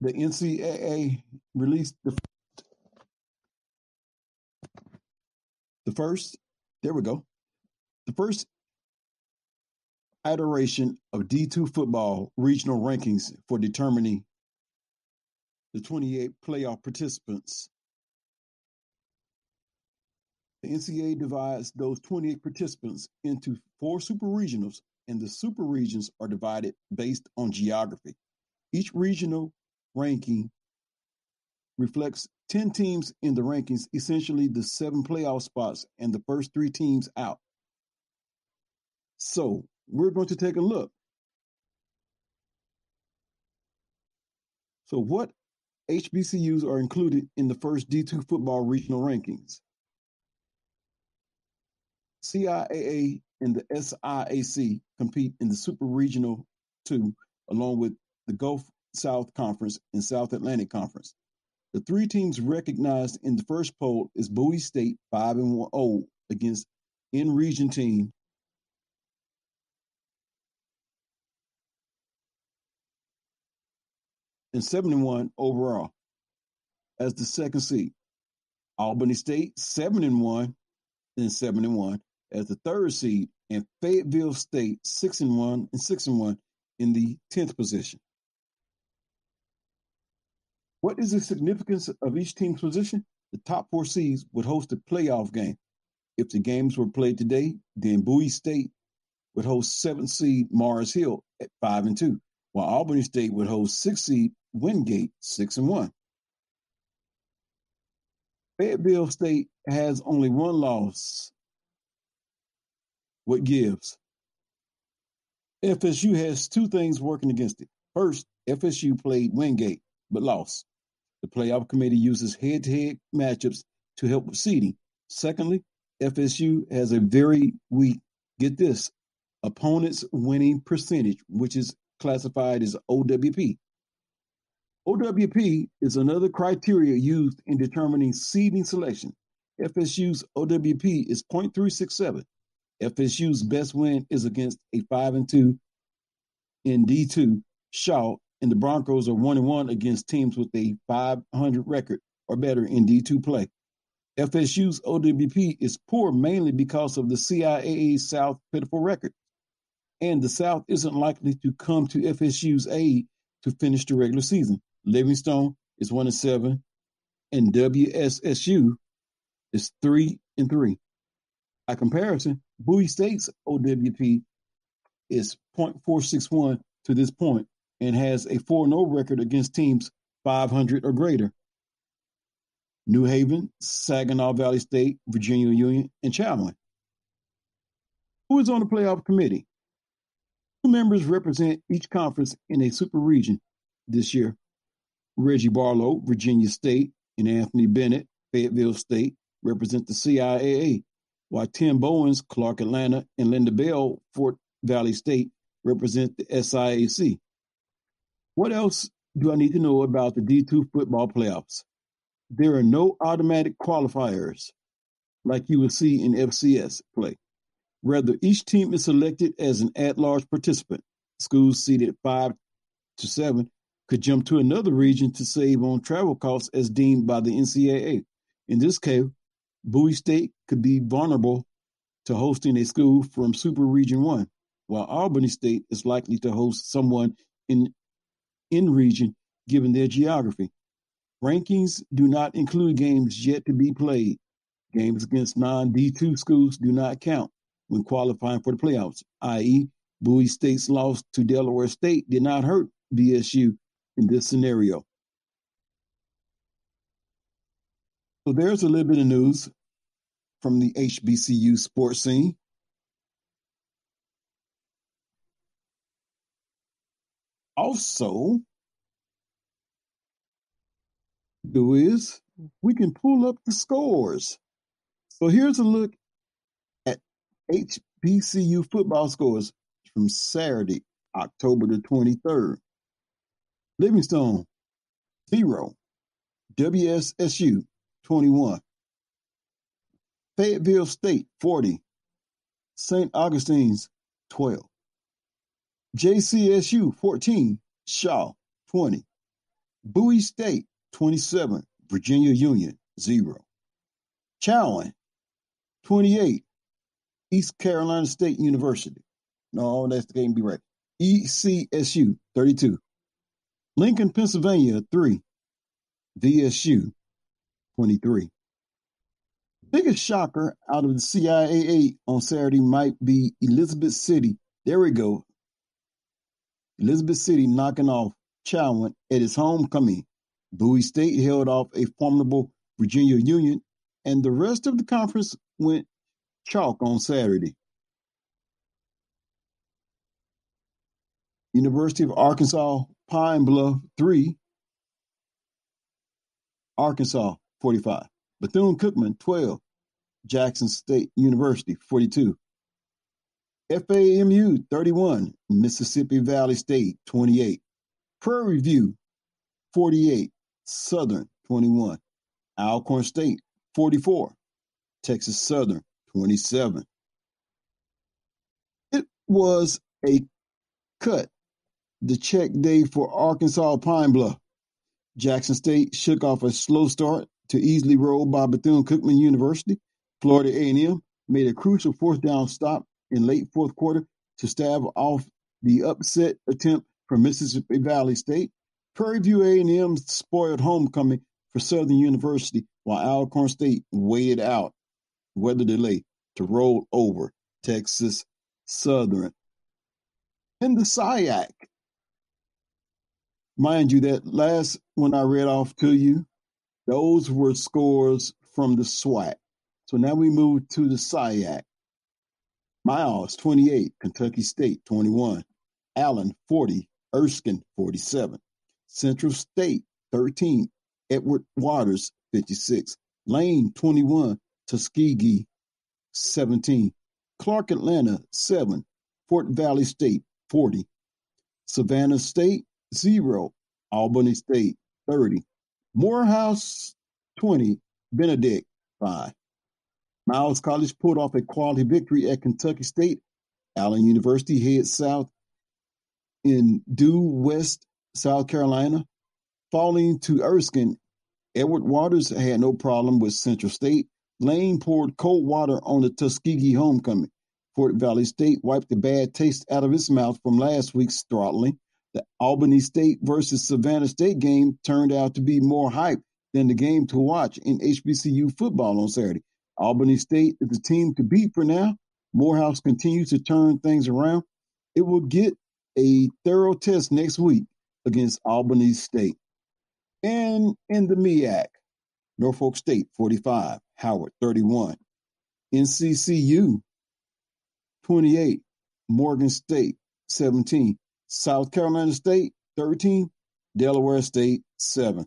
The, NCAA released the the first. There we go. The first iteration of D2 football regional rankings for determining the 28 playoff participants. The NCAA divides those 28 participants into four super regionals, and the super regions are divided based on geography. Each regional ranking reflects 10 teams in the rankings, essentially the seven playoff spots and the first three teams out. So we're going to take a look. So, what HBCUs are included in the first D2 football regional rankings? CIAA and the SIAC compete in the Super Regional 2, along with the Gulf South Conference and South Atlantic Conference. The three teams recognized in the first poll is Bowie State 5 and 0 against in-region team and 71 overall as the second seed. Albany State 7 and 1 and 7 and 1 as the third seed and Fayetteville State 6 and 1 and 6 and 1 in the 10th position. What is the significance of each team's position? The top four seeds would host a playoff game. If the games were played today, then Bowie State would host seventh seed Mars Hill at five and two, while Albany State would host sixth seed Wingate six and one. Fayetteville State has only one loss. What gives? FSU has two things working against it. First, FSU played Wingate but lost. The playoff committee uses head to head matchups to help with seeding. Secondly, FSU has a very weak, get this, opponent's winning percentage, which is classified as OWP. OWP is another criteria used in determining seeding selection. FSU's OWP is 0.367. FSU's best win is against a 5 and 2 in D2 Shaw, and the Broncos are 1 and 1 against teams with a 500 record or better in D2 play. FSU's OWP is poor mainly because of the CIAA South pitiful record, and the South isn't likely to come to FSU's aid to finish the regular season. Livingstone is 1 and 7, and WSSU is 3 and 3. By comparison, Bowie State's OWP is 0.461 to this point and has a 4 0 record against teams 500 or greater. New Haven, Saginaw Valley State, Virginia Union, and Chalmers. Who is on the playoff committee? Two members represent each conference in a super region this year. Reggie Barlow, Virginia State, and Anthony Bennett, Fayetteville State, represent the CIAA, while Tim Bowens, Clark Atlanta, and Linda Bell, Fort Valley State, represent the SIAC. What else do I need to know about the D2 football playoffs? There are no automatic qualifiers like you will see in FCS play. Rather, each team is selected as an at large participant. Schools seeded 5 to 7 could jump to another region to save on travel costs as deemed by the NCAA. In this case, Bowie State could be vulnerable to hosting a school from Super Region 1, while Albany State is likely to host someone in in region given their geography. Rankings do not include games yet to be played. Games against non D2 schools do not count when qualifying for the playoffs, i.e., Bowie State's loss to Delaware State did not hurt BSU in this scenario. So there's a little bit of news from the HBCU sports scene. Also, do is we can pull up the scores. So here's a look at HBCU football scores from Saturday, October the 23rd. Livingstone, 0. WSSU, 21. Fayetteville State, 40. St. Augustine's, 12. JCSU, 14. Shaw, 20. Bowie State, 27. Virginia Union, 0. Chowan, 28. East Carolina State University. No, that's the game be right. ECSU, 32. Lincoln, Pennsylvania, 3. VSU, 23. Biggest shocker out of the CIAA on Saturday might be Elizabeth City. There we go. Elizabeth City knocking off Chowan at its homecoming. Bowie State held off a formidable Virginia Union, and the rest of the conference went chalk on Saturday. University of Arkansas Pine Bluff 3, Arkansas 45. Bethune Cookman 12, Jackson State University 42. FAMU 31, Mississippi Valley State 28. Prairie View 48, Southern 21. Alcorn State 44, Texas Southern 27. It was a cut the check day for Arkansas Pine Bluff. Jackson State shook off a slow start to easily roll by Bethune-Cookman University. Florida A&M made a crucial fourth down stop in late fourth quarter to stave off the upset attempt from Mississippi Valley State. Prairie View A&M spoiled homecoming for Southern University, while Alcorn State waited out weather delay to roll over Texas Southern. In the SIAC, Mind you, that last one I read off to you, those were scores from the SWAC. So now we move to the SIAC. Miles, 28. Kentucky State, 21. Allen, 40. Erskine, 47. Central State, 13. Edward Waters, 56. Lane, 21. Tuskegee, 17. Clark Atlanta, 7. Fort Valley State, 40. Savannah State, zero. Albany State 30. Morehouse 20, Benedict 5. Miles College pulled off a quality victory at Kentucky State. Allen University heads south in Due West South Carolina, falling to Erskine. Edward Waters had no problem with Central State. Lane poured cold water on the Tuskegee homecoming. Fort Valley State wiped the bad taste out of its mouth from last week's throttling. The Albany State versus Savannah State game turned out to be more hype than the game to watch in HBCU football on Saturday. Albany State is the team to beat for now. Morehouse continues to turn things around. It will get a thorough test next week against Albany State. And in the MEAC, Norfolk State 45, Howard 31, NCCU 28, Morgan State 17, South Carolina State 13, Delaware State 7.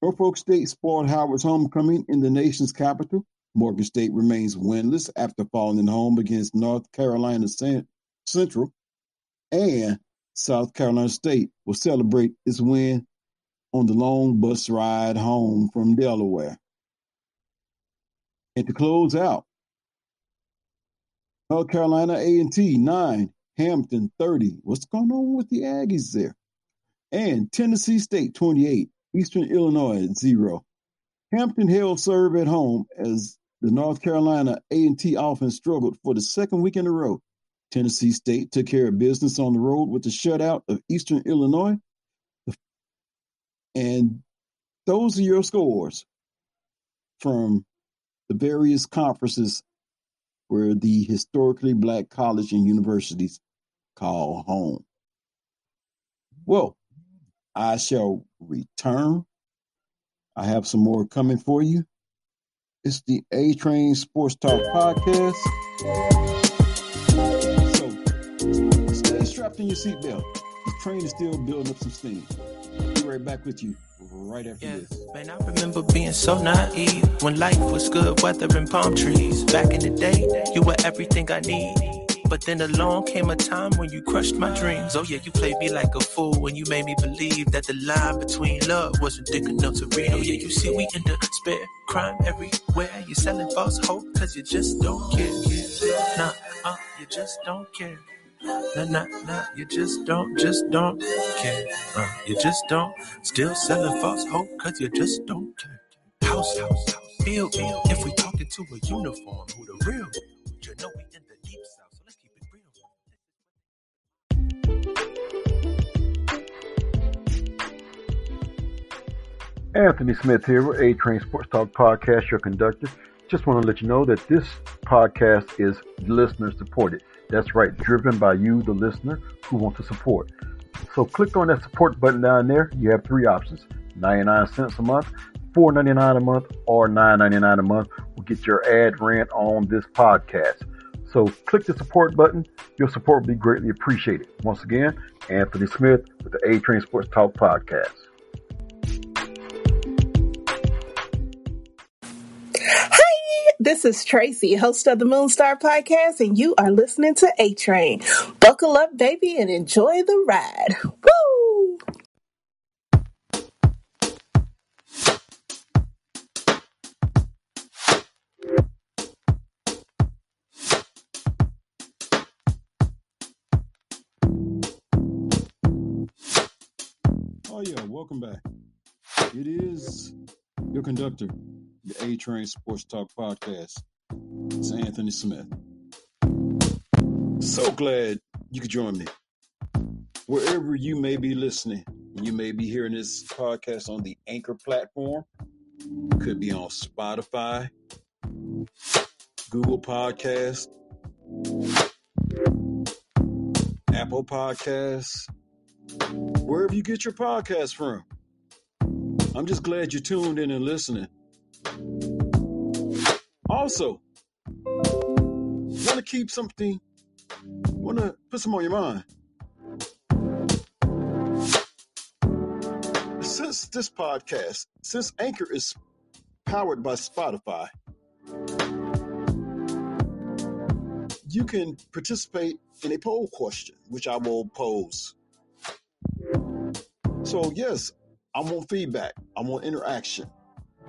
Norfolk State spoiled Howard's homecoming in the nation's capital. Morgan State remains winless after falling home against North Carolina Central, and South Carolina State will celebrate its win on the long bus ride home from Delaware. And to close out, North Carolina A&T 9, Hampton 30. What's going on with the Aggies there? And Tennessee State 28, Eastern Illinois 0. Hampton held serve at home as the North Carolina A&T offense struggled for the second week in a row. Tennessee State took care of business on the road with the shutout of Eastern Illinois. And those are your scores from the various conferences where the historically black college and universities call home. Well, I shall return. I have some more coming for you. It's the A Train Sports Talk Podcast. So stay strapped in your seatbelt. The train is still building up some steam. Be right back with you right after yeah. this. Man, I remember being so naive when life was good, weather and palm trees. Back in the day, you were everything I need. But then along came a time when you crushed my dreams. Oh yeah, you played me like a fool when you made me believe that the line between love wasn't thick enough to read. Oh yeah, you see we in spare crime everywhere. You're selling false hope cause you just don't care. Nah, uh, you just don't care. Nah, nah, nah, you just don't, just don't care. Uh, you just don't. Still selling false hope, cause you just don't care. House, house, house, build, build. If we talking to a uniform, who the real? You know we Anthony Smith here with A Train Sports Talk Podcast, your conductor. Just want to let you know that this podcast is listener supported. That's right, driven by you, the listener, who want to support. So click on that support button down there. You have three options 99 cents a month, $4.99 a month, or $9.99 a month will get your ad rent on this podcast. So click the support button. Your support will be greatly appreciated. Once again, Anthony Smith with the A Train Sports Talk Podcast. Hi, this is Tracy, host of the Moonstar Podcast, and you are listening to A Train. Buckle up, baby, and enjoy the ride. Woo! Oh, yeah, welcome back. It is your conductor, the A Train Sports Talk Podcast. It's Anthony Smith. So glad you could join me. Wherever you may be listening, you may be hearing this podcast on the Anchor platform, could be on Spotify, Google Podcasts, Apple Podcasts, wherever you get your podcast from. I'm just glad you're tuned in and listening. Also, want to keep something, want to put some on your mind. Since this podcast, since Anchor is powered by Spotify, you can participate in a poll question, which I will pose So, yes, I want feedback. I want interaction.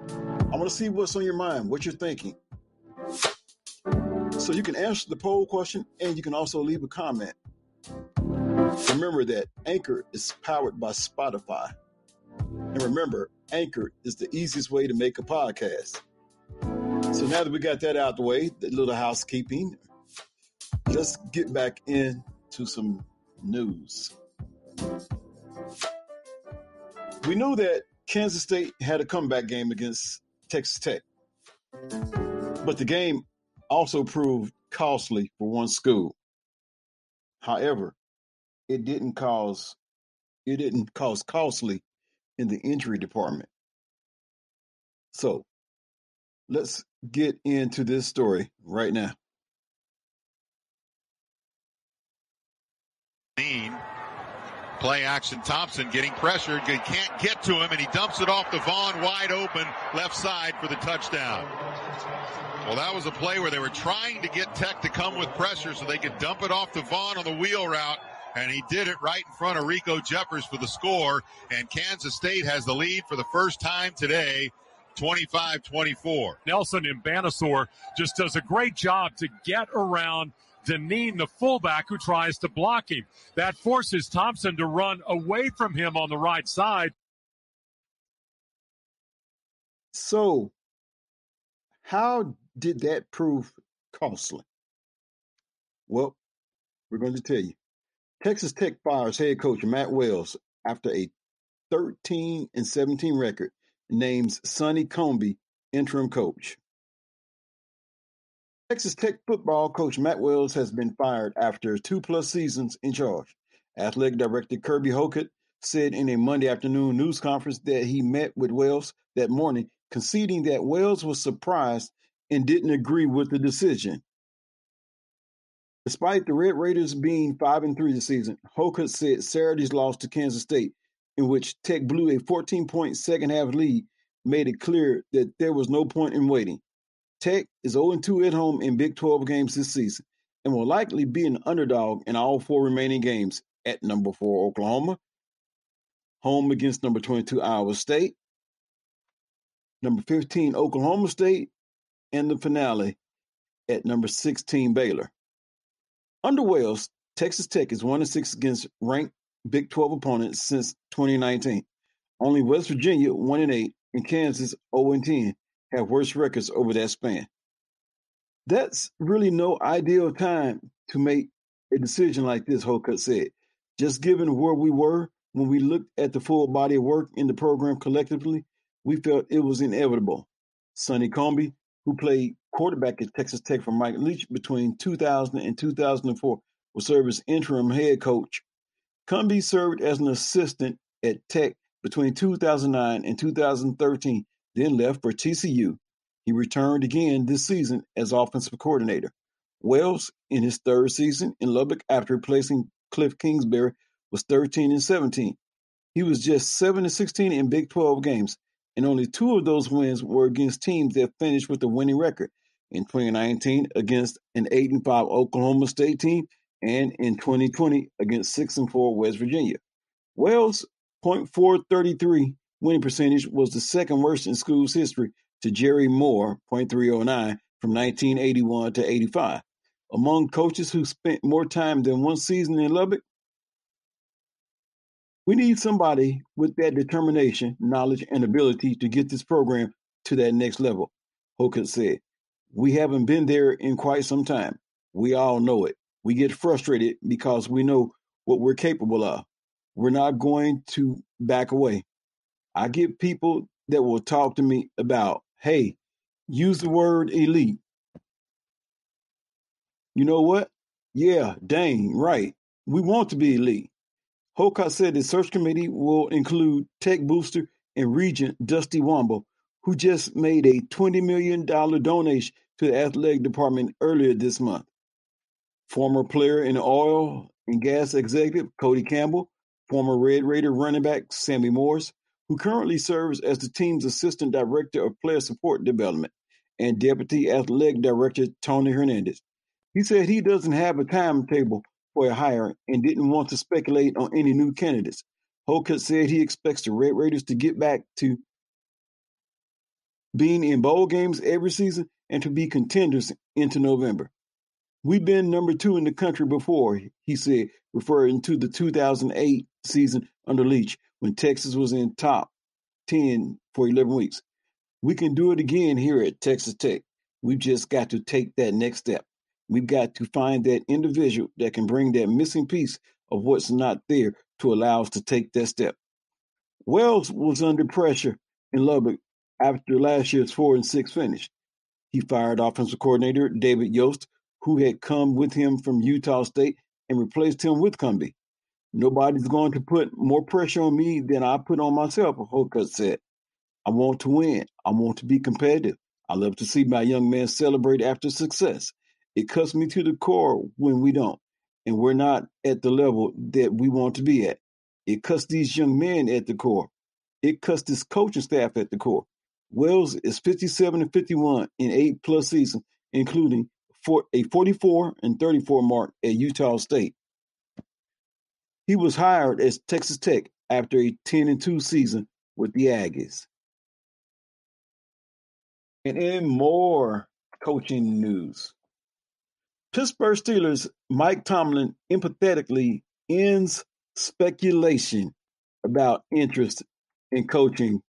I want to see what's on your mind, what you're thinking. So you can answer the poll question and you can also leave a comment. Remember that Anchor is powered by Spotify. And remember, Anchor is the easiest way to make a podcast. So now that we got that out the way, the little housekeeping, let's get back into some news. We knew that Kansas State had a comeback game against Texas Tech, but the game also proved costly for one school. However, it didn't cause it didn't cause costly in the injury department. So let's get into this story right now. Play action Thompson getting pressured. He can't get to him and he dumps it off to Vaughn wide open left side for the touchdown. Well, that was a play where they were trying to get Tech to come with pressure so they could dump it off to Vaughn on the wheel route. And he did it right in front of Riko Jeffers for the score. And Kansas State has the lead for the first time today. 25-24. Nelson Mbanasor just does a great job to get around Dineen, the fullback, who tries to block him. That forces Thompson to run away from him on the right side. So, how did that prove costly? Well, we're going to tell you. Texas Tech fires head coach Matt Wells after a 13 and 17 record names Sonny Cumbie interim coach. Texas Tech football coach Matt Wells has been fired after two plus seasons in charge. Athletic director Kirby Hocutt said in a Monday afternoon news conference that he met with Wells that morning, conceding that Wells was surprised and didn't agree with the decision. Despite the Red Raiders being 5 and 3 this season, Hocutt said Saturday's loss to Kansas State, in which Tech blew a 14 point second half lead, made it clear that there was no point in waiting. Tech is 0 2 at home in Big 12 games this season and will likely be an underdog in all four remaining games at number 4 Oklahoma, home against number 22 Iowa State, number 15 Oklahoma State, and the finale at number 16 Baylor. Under Wells, Texas Tech is 1 6 against ranked Big 12 opponents since 2019. Only West Virginia 1 8 and Kansas 0 10 have worse records over that span. That's really no ideal time to make a decision like this, Hocutt said. Just given where we were when we looked at the full body of work in the program collectively, we felt it was inevitable. Sonny Cumbie, who played quarterback at Texas Tech for Mike Leach between 2000 and 2004, will serve as interim head coach. Cumbie served as an assistant at Tech between 2009 and 2013 then left for TCU. He returned again this season as offensive coordinator. Wells, in his third season in Lubbock after replacing Cliff Kingsbury, was 13 and 17. He was just 7 and 16 in Big 12 games, and only two of those wins were against teams that finished with a winning record. In 2019, against an 8 and 5 Oklahoma State team, and in 2020 against 6 and 4 West Virginia. Wells' .433 winning percentage was the second worst in school's history to Jerry Moore, .309, from 1981 to 85. Among coaches who spent more time than one season in Lubbock, we need somebody with that determination, knowledge, and ability to get this program to that next level, Hocutt said. We haven't been there in quite some time. We all know it. We get frustrated because we know what we're capable of. We're not going to back away. I get people that will talk to me about, hey, use the word elite. You know what? Yeah, dang, right. We want to be elite. Hocutt said the search committee will include tech booster and regent Dusty Womble, who just made a $20 million donation to the athletic department earlier this month. Former player and oil and gas executive Cody Campbell, former Red Raider running back Sammy Morris, who currently serves as the team's assistant director of player support development, and deputy athletic director Tony Hernandez. He said he doesn't have a timetable for a hire and didn't want to speculate on any new candidates, Hocutt said he expects the Red Raiders to get back to being in bowl games every season and to be contenders into November. We've been number two in the country before, he said, referring to the 2008 season under Leach when Texas was in top 10 for 11 weeks. We can do it again here at Texas Tech. We've just got to take that next step. We've got to find that individual that can bring that missing piece of what's not there to allow us to take that step. Wells was under pressure in Lubbock after last year's four and six finish. He fired offensive coordinator David Yost, who had come with him from Utah State, and replaced him with Cumbie. Nobody's going to put more pressure on me than I put on myself, Hocutt said. I want to win. I want to be competitive. I love to see my young men celebrate after success. It cuts me to the core when we don't, and we're not at the level that we want to be at. It cuts these young men at the core. It cuts this coaching staff at the core. Wells is 57 and 51 in eight plus seasons, including for a 44 and 34 mark at Utah State. He was hired as Texas Tech after a 10 and 2 season with the Aggies. And in more coaching news, Pittsburgh Steelers Mike Tomlin empathetically ends speculation about interest in coaching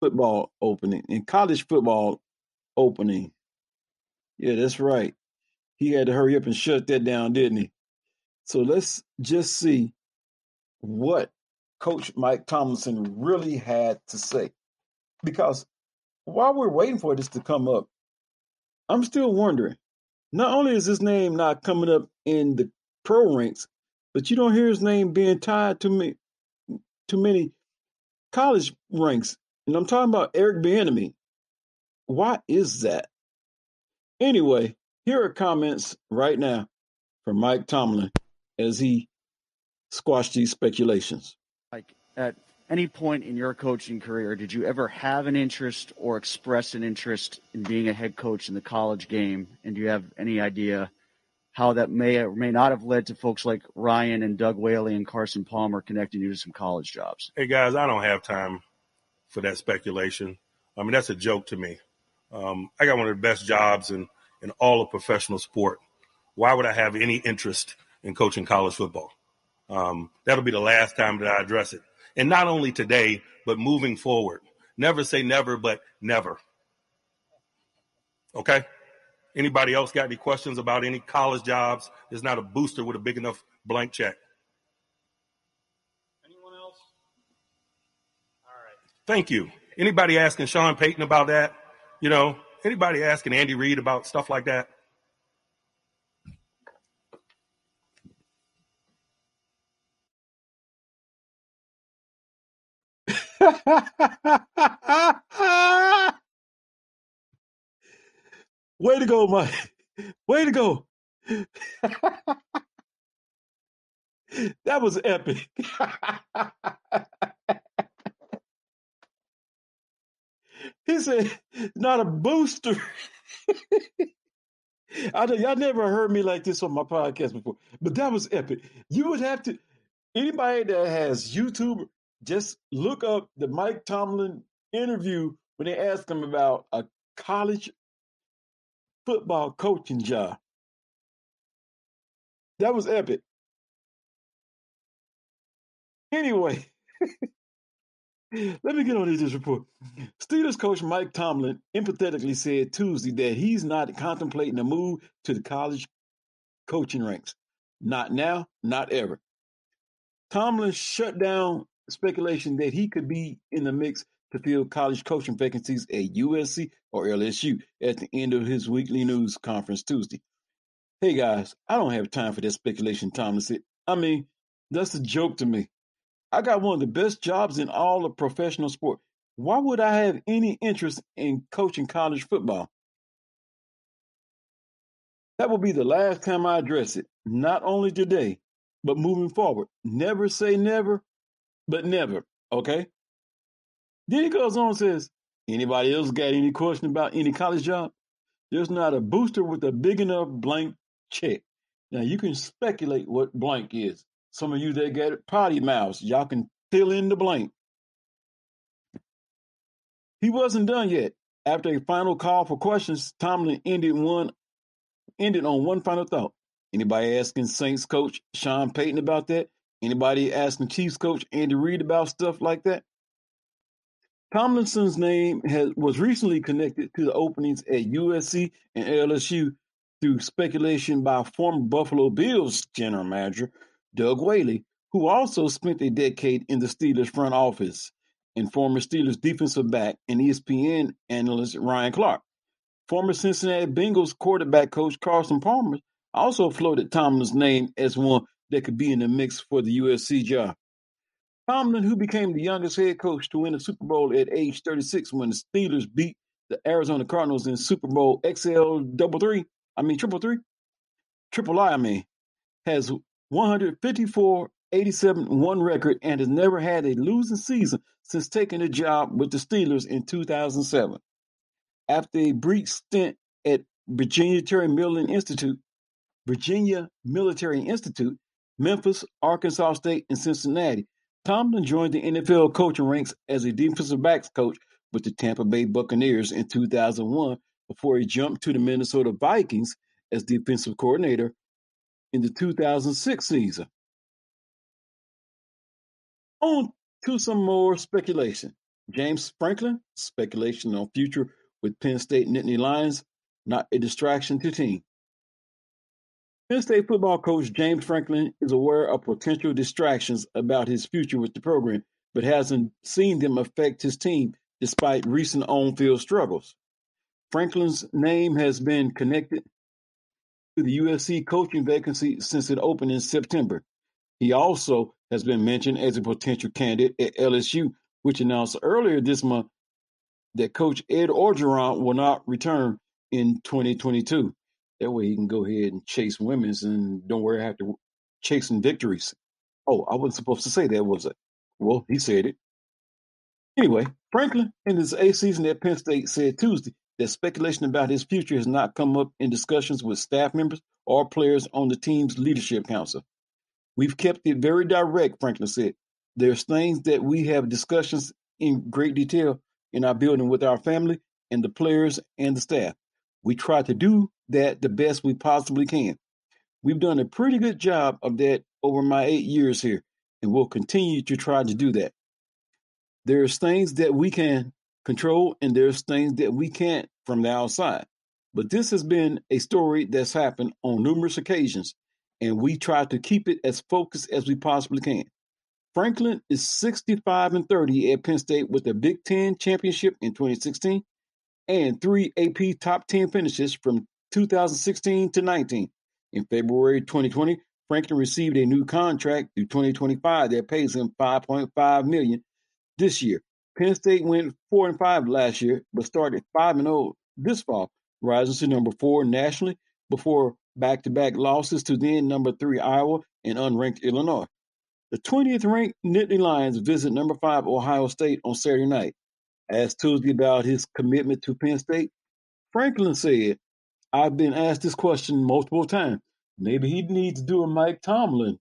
football opening in college football opening. Yeah, that's right. He had to hurry up and shut that down, didn't he? So let's just see what Coach Mike Tomlinson really had to say. Because while we're waiting for this to come up, I'm still wondering. Not only is his name not coming up in the pro ranks, but you don't hear his name being tied to me to many college ranks. And I'm talking about Eric Bieniemy. Why is that? Anyway, here are comments right now from Mike Tomlin as he squashed these speculations. Like at any point in your coaching career, did you ever have an interest or express an interest in being a head coach in the college game? And do you have any idea how that may or may not have led to folks like Ryan and Doug Whaley and Carson Palmer connecting you to some college jobs? Hey guys, I don't have time for that speculation. I mean, that's a joke to me. Um, I got one of the best jobs in, in all of professional sport. Why would I have any interest in coaching college football? Um, that'll be the last time that I address it. And not only today, but moving forward. Never say never, but never. Okay? Anybody else got any questions about any college jobs? There's not a booster with a big enough blank check. Anyone else? All right. Thank you. Anybody asking Sean Payton about that? You know, anybody asking Andy Reid about stuff like that? Way to go, Mike. Way to go. that was epic. he said, not a booster. I know y'all never heard me like this on my podcast before, but that was epic. You would have to anybody that has YouTube, just look up the Mike Tomlin interview when they asked him about a college football coaching job. That was epic. Anyway, let me get on this report. Steelers coach Mike Tomlin empathetically said Tuesday that he's not contemplating a move to the college coaching ranks. Not now, not ever. Tomlin shut down speculation that he could be in the mix to fill college coaching vacancies at USC or LSU at the end of his weekly news conference Tuesday. Hey guys, I don't have time for that speculation, Tomlin said. I mean, that's a joke to me. I got one of the best jobs in all of professional sport. Why would I have any interest in coaching college football? That will be the last time I address it, not only today, but moving forward. Never say never, but never, okay? Then he goes on and says, anybody else got any question about any college job? There's not a booster with a big enough blank check. Now you can speculate what blank is. Some of you that get potty mouths, y'all can fill in the blank. He wasn't done yet. After a final call for questions, Tomlin ended one ended on one final thought. Anybody asking Saints coach Sean Payton about that? Anybody asking Chiefs coach Andy Reid about stuff like that? Tomlinson's name has, was recently connected to the openings at USC and LSU through speculation by former Buffalo Bills general manager Doug Whaley, who also spent a decade in the Steelers front office, and former Steelers defensive back and ESPN analyst Ryan Clark. Former Cincinnati Bengals quarterback coach Carson Palmer also floated Tomlin's name as one that could be in the mix for the USC job. Tomlin, who became the youngest head coach to win a Super Bowl at age 36 when the Steelers beat the Arizona Cardinals in Super Bowl XL double three, I mean triple three, triple I, I mean, has 154 87 1 record and has never had a losing season since taking the job with the Steelers in 2007. After a brief stint at Virginia Terry Millen Institute, Virginia Military Institute, Memphis, Arkansas State, and Cincinnati, Tomlin joined the NFL coaching ranks as a defensive backs coach with the Tampa Bay Buccaneers in 2001 before he jumped to the Minnesota Vikings as defensive coordinator in the 2006 season. On to some more speculation. James Franklin, speculation on future with Penn State Nittany Lions, not a distraction to team. Penn State football coach James Franklin is aware of potential distractions about his future with the program, but hasn't seen them affect his team despite recent on field struggles. Franklin's name has been connected to the USC coaching vacancy since it opened in September. He also has been mentioned as a potential candidate at LSU, which announced earlier this month that coach Ed Orgeron will not return in 2022. That way he can go ahead and chase women's and don't worry have to chasing victories. Oh, I wasn't supposed to say that, was it? Well, he said it. Anyway, Franklin in his eighth season at Penn State said Tuesday that speculation about his future has not come up in discussions with staff members or players on the team's leadership council. We've kept it very direct, Franklin said. There's things that we have discussions in great detail in our building with our family and the players and the staff. We try to do that the best we possibly can. We've done a pretty good job of that over my eight years here, and we'll continue to try to do that. There's things that we can control, and there's things that we can't from the outside. But this has been a story that's happened on numerous occasions, and we try to keep it as focused as we possibly can. Franklin is 65 and 30 at Penn State with a Big Ten championship in 2016 and three AP top 10 finishes from 2016 to 19. In February 2020, Franklin received a new contract through 2025 that pays him 5.5 million this year. Penn State went 4 and 5 last year, but started 5 and 0 this fall, rising to number 4 nationally before back-to-back losses to then number 3 Iowa and unranked Illinois. The 20th ranked Nittany Lions visit number 5 Ohio State on Saturday night. Asked Tuesday about his commitment to Penn State, Franklin said, I've been asked this question multiple times. Maybe he needs to do a Mike Tomlin.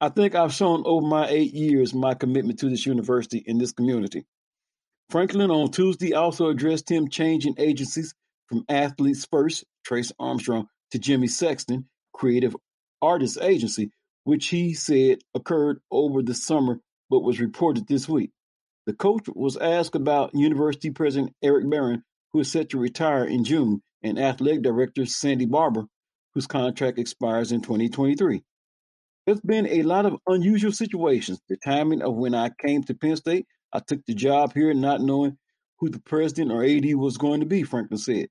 I think I've shown over my eight years my commitment to this university and this community. Franklin on Tuesday also addressed him changing agencies from Athletes First, Trace Armstrong, to Jimmy Sexton, Creative Artists Agency, which he said occurred over the summer but was reported this week. The coach was asked about University President Eric Barron, who is set to retire in June, and athletic director Sandy Barbour, whose contract expires in 2023. There's been a lot of unusual situations. The timing of when I came to Penn State, I took the job here not knowing who the president or AD was going to be, Franklin said.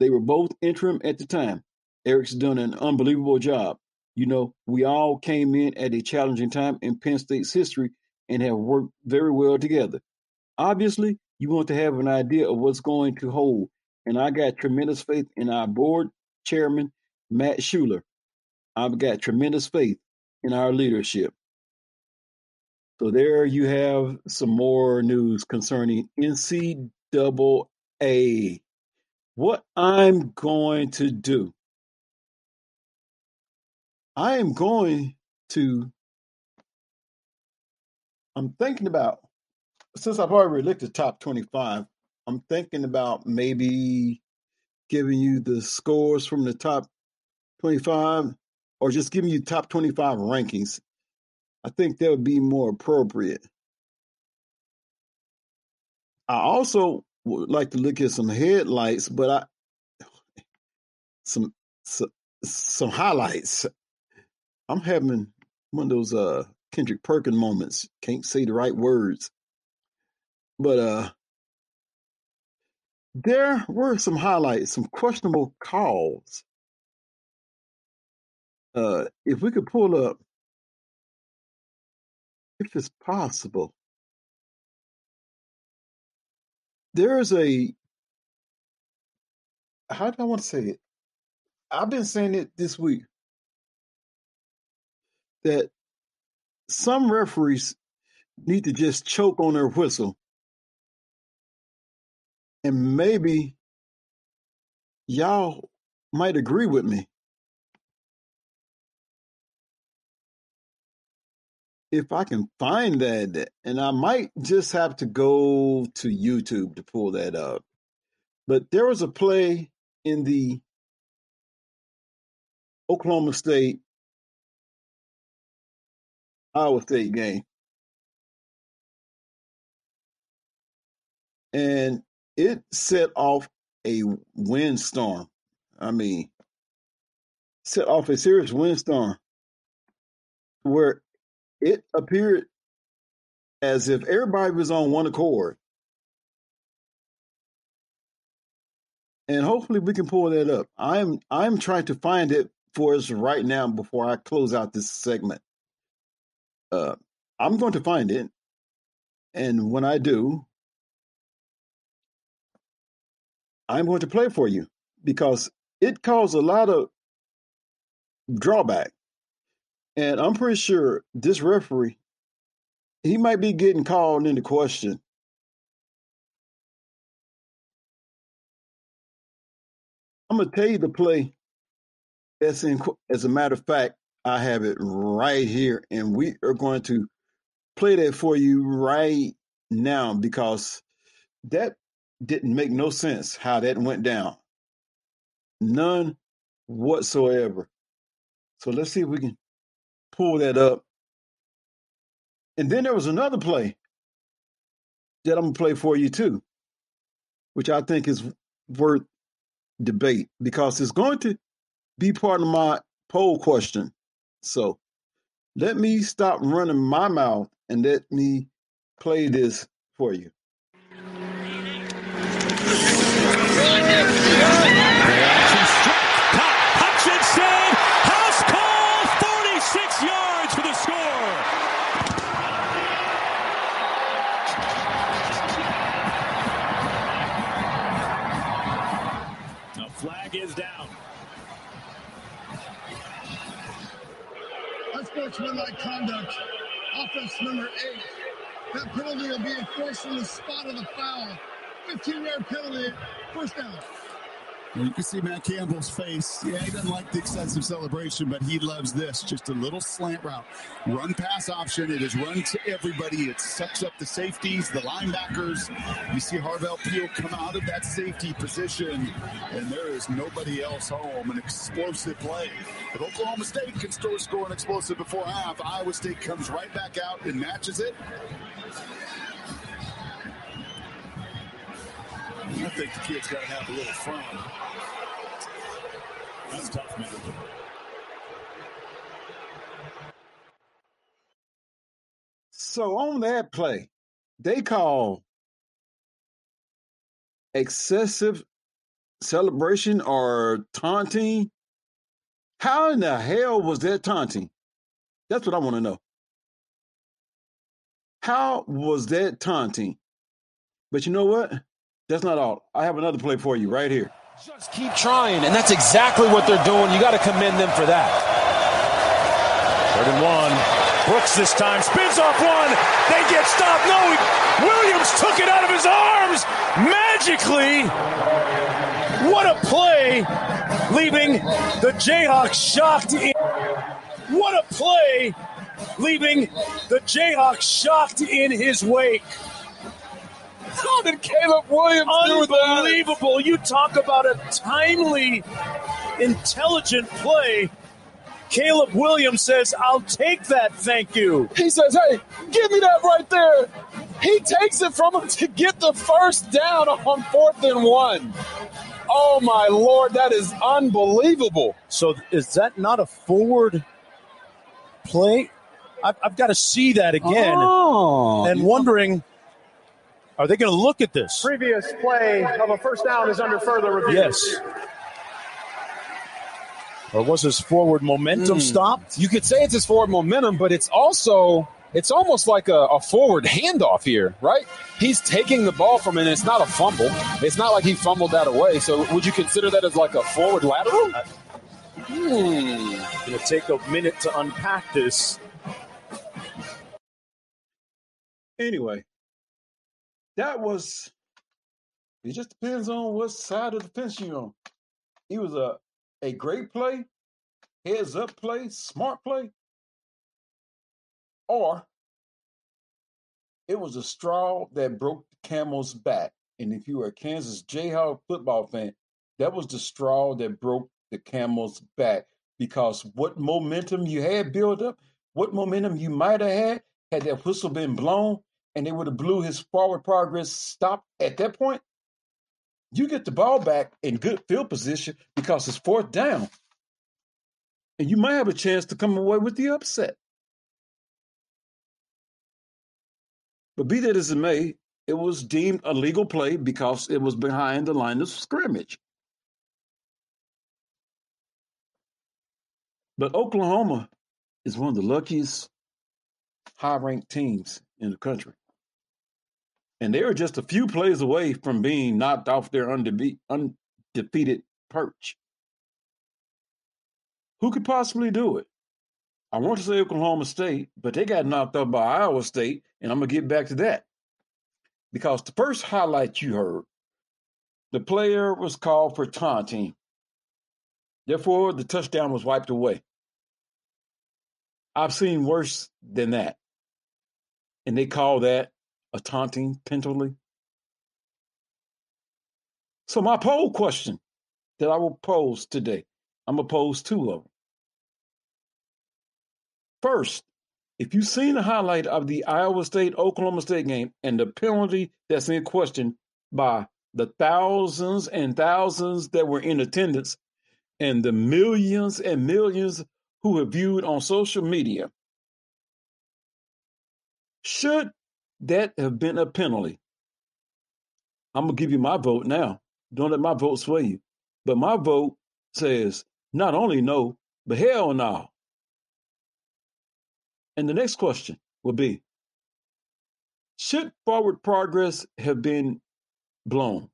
They were both interim at the time. Eric's done an unbelievable job. You know, we all came in at a challenging time in Penn State's history and have worked very well together. Obviously, you want to have an idea of what's going to hold. And I got tremendous faith in our board chairman, Matt Schuler. I've got tremendous faith in our leadership. So there you have some more news concerning NCAA. What I'm going to do I am going to. I'm thinking about since I've already looked at top 25. I'm thinking about maybe giving you the scores from the top 25 or just giving you top 25 rankings. I think that would be more appropriate. I also would like to look at some headlights, but I some some, some highlights. I'm having one of those uh Kendrick Perkin moments. Can't say the right words. But uh there were some highlights, some questionable calls. Uh if we could pull up if it's possible. There's a how do I want to say it? I've been saying it this week that some referees need to just choke on their whistle. And maybe y'all might agree with me. If I can find that, and I might just have to go to YouTube to pull that up. But there was a play in the Oklahoma State Iowa State game. And it set off a windstorm. I mean, set off a serious windstorm where it appeared as if everybody was on one accord. And hopefully we can pull that up. I'm I'm trying to find it for us right now before I close out this segment. Uh, I'm going to find it, and when I do, I'm going to play for you because it caused a lot of drawback. And I'm pretty sure this referee, he might be getting called into question. I'm going to tell you the play that's in, as a matter of fact, I have it right here, and we are going to play that for you right now because that didn't make no sense how that went down. None whatsoever. So let's see if we can pull that up. And then there was another play that I'm to play for you too, which I think is worth debate because it's going to be part of my poll question. So let me stop running my mouth and let me play this for you. Unsportsmanlike conduct. Offense number eight. That penalty will be enforced from the spot of the foul. 15 yard penalty. First down. You can see Matt Campbell's face. Yeah, he doesn't like the excessive celebration, but he loves this. Just a little slant route. Run pass option. It is run to everybody. It sucks up the safeties, the linebackers. You see Harvell Peel come out of that safety position, and there is nobody else home. An explosive play. If Oklahoma State can still score an explosive before half, Iowa State comes right back out and matches it. I think the kid's got to have a little fun. That's tough, man. So on that play, they call excessive celebration or taunting. How in the hell was that taunting? That's what I want to know. How was that taunting? But you know what? That's not all. I have another play for you right here. Just keep trying, and that's exactly what they're doing. You got to commend them for that. Third and one. Brooks this time spins off one. They get stopped. No, he- Williams took it out of his arms magically. What a play, leaving the Jayhawks shocked. In- What a play, leaving the Jayhawks shocked in his wake. How did Caleb Williams do that? Unbelievable. You talk about a timely, intelligent play. Caleb Williams says, I'll take that, thank you. He says, hey, give me that right there. He takes it from him to get the first down on fourth and one. Oh my lord, that is unbelievable. So is that not a forward play? I've, I've got to see that again. Oh. And wondering, are they going to look at this? Previous play of a first down is under further review. Yes. Or was his forward momentum Hmm. stopped? You could say it's his forward momentum, but it's also it's almost like a, a forward handoff here, right? He's taking the ball from him, and it's not a fumble. It's not like he fumbled that away. So would you consider that as like a forward lateral? Hmm. Going to take a minute to unpack this. Anyway, that was. It just depends on what side of the fence you're on. It was a a great play, heads up play, smart play, or it was a straw that broke the camel's back. And if you were a Kansas Jayhawk football fan, that was the straw that broke the camel's back because what momentum you had built up, what momentum you might have had, had that whistle been blown and they would have blew his forward progress stop at that point, you get the ball back in good field position because it's fourth down. And you might have a chance to come away with the upset. But be that as it may, it was deemed a legal play because it was behind the line of scrimmage. But Oklahoma is one of the luckiest high ranked teams in the country. And they were just a few plays away from being knocked off their undebe- undefeated perch. Who could possibly do it? I want to say Oklahoma State, but they got knocked out by Iowa State, and I'm going to get back to that. Because the first highlight you heard, the player was called for taunting. Therefore, the touchdown was wiped away. I've seen worse than that. And they call that a taunting penalty. So, my poll question that I will pose today, I'm to pose two of them. First, if you've seen the highlight of the Iowa State Oklahoma State game and the penalty that's in question by the thousands and thousands that were in attendance and the millions and millions who have viewed on social media, should that have been a penalty? I'm to give you my vote now. Don't let my vote sway you. But my vote says not only no, but hell no. And the next question will be Should forward progress have been blown?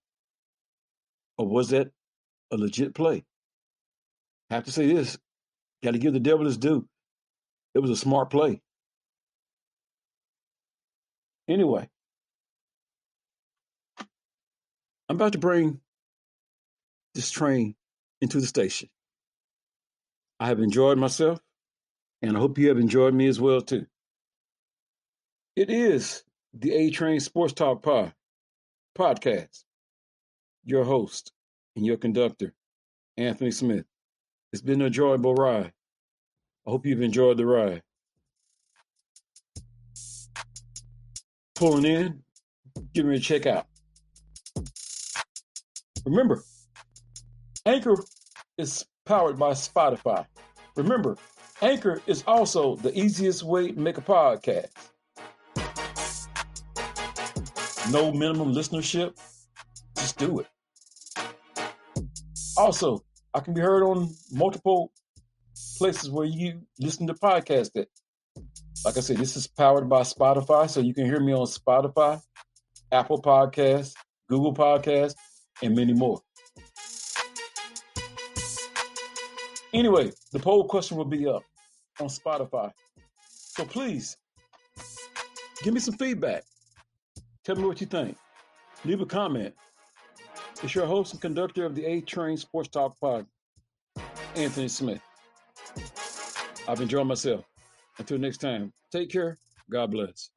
Or was that a legit play? I have to say this got to give the devil his due. It was a smart play. Anyway, I'm about to bring this train into the station. I have enjoyed myself, and I hope you have enjoyed me as well too. It is the A Train Sports Talk Pod podcast. Your host and your conductor, Anthony Smith. It's been an enjoyable ride. I hope you've enjoyed the ride. Pulling in, getting ready to check out. Remember, Anchor is powered by Spotify. Remember, Anchor is also the easiest way to make a podcast. No minimum listenership. Just do it. Also, I can be heard on multiple places where you listen to podcasts at. Like I said, this is powered by Spotify, so you can hear me on Spotify, Apple Podcasts, Google Podcasts, and many more. Anyway, the poll question will be up on Spotify. So please give me some feedback. Tell me what you think. Leave a comment. It's your host and conductor of the A Train Sports Talk Pod, Anthony Smith. I've enjoyed myself. Until next time, take care. God bless.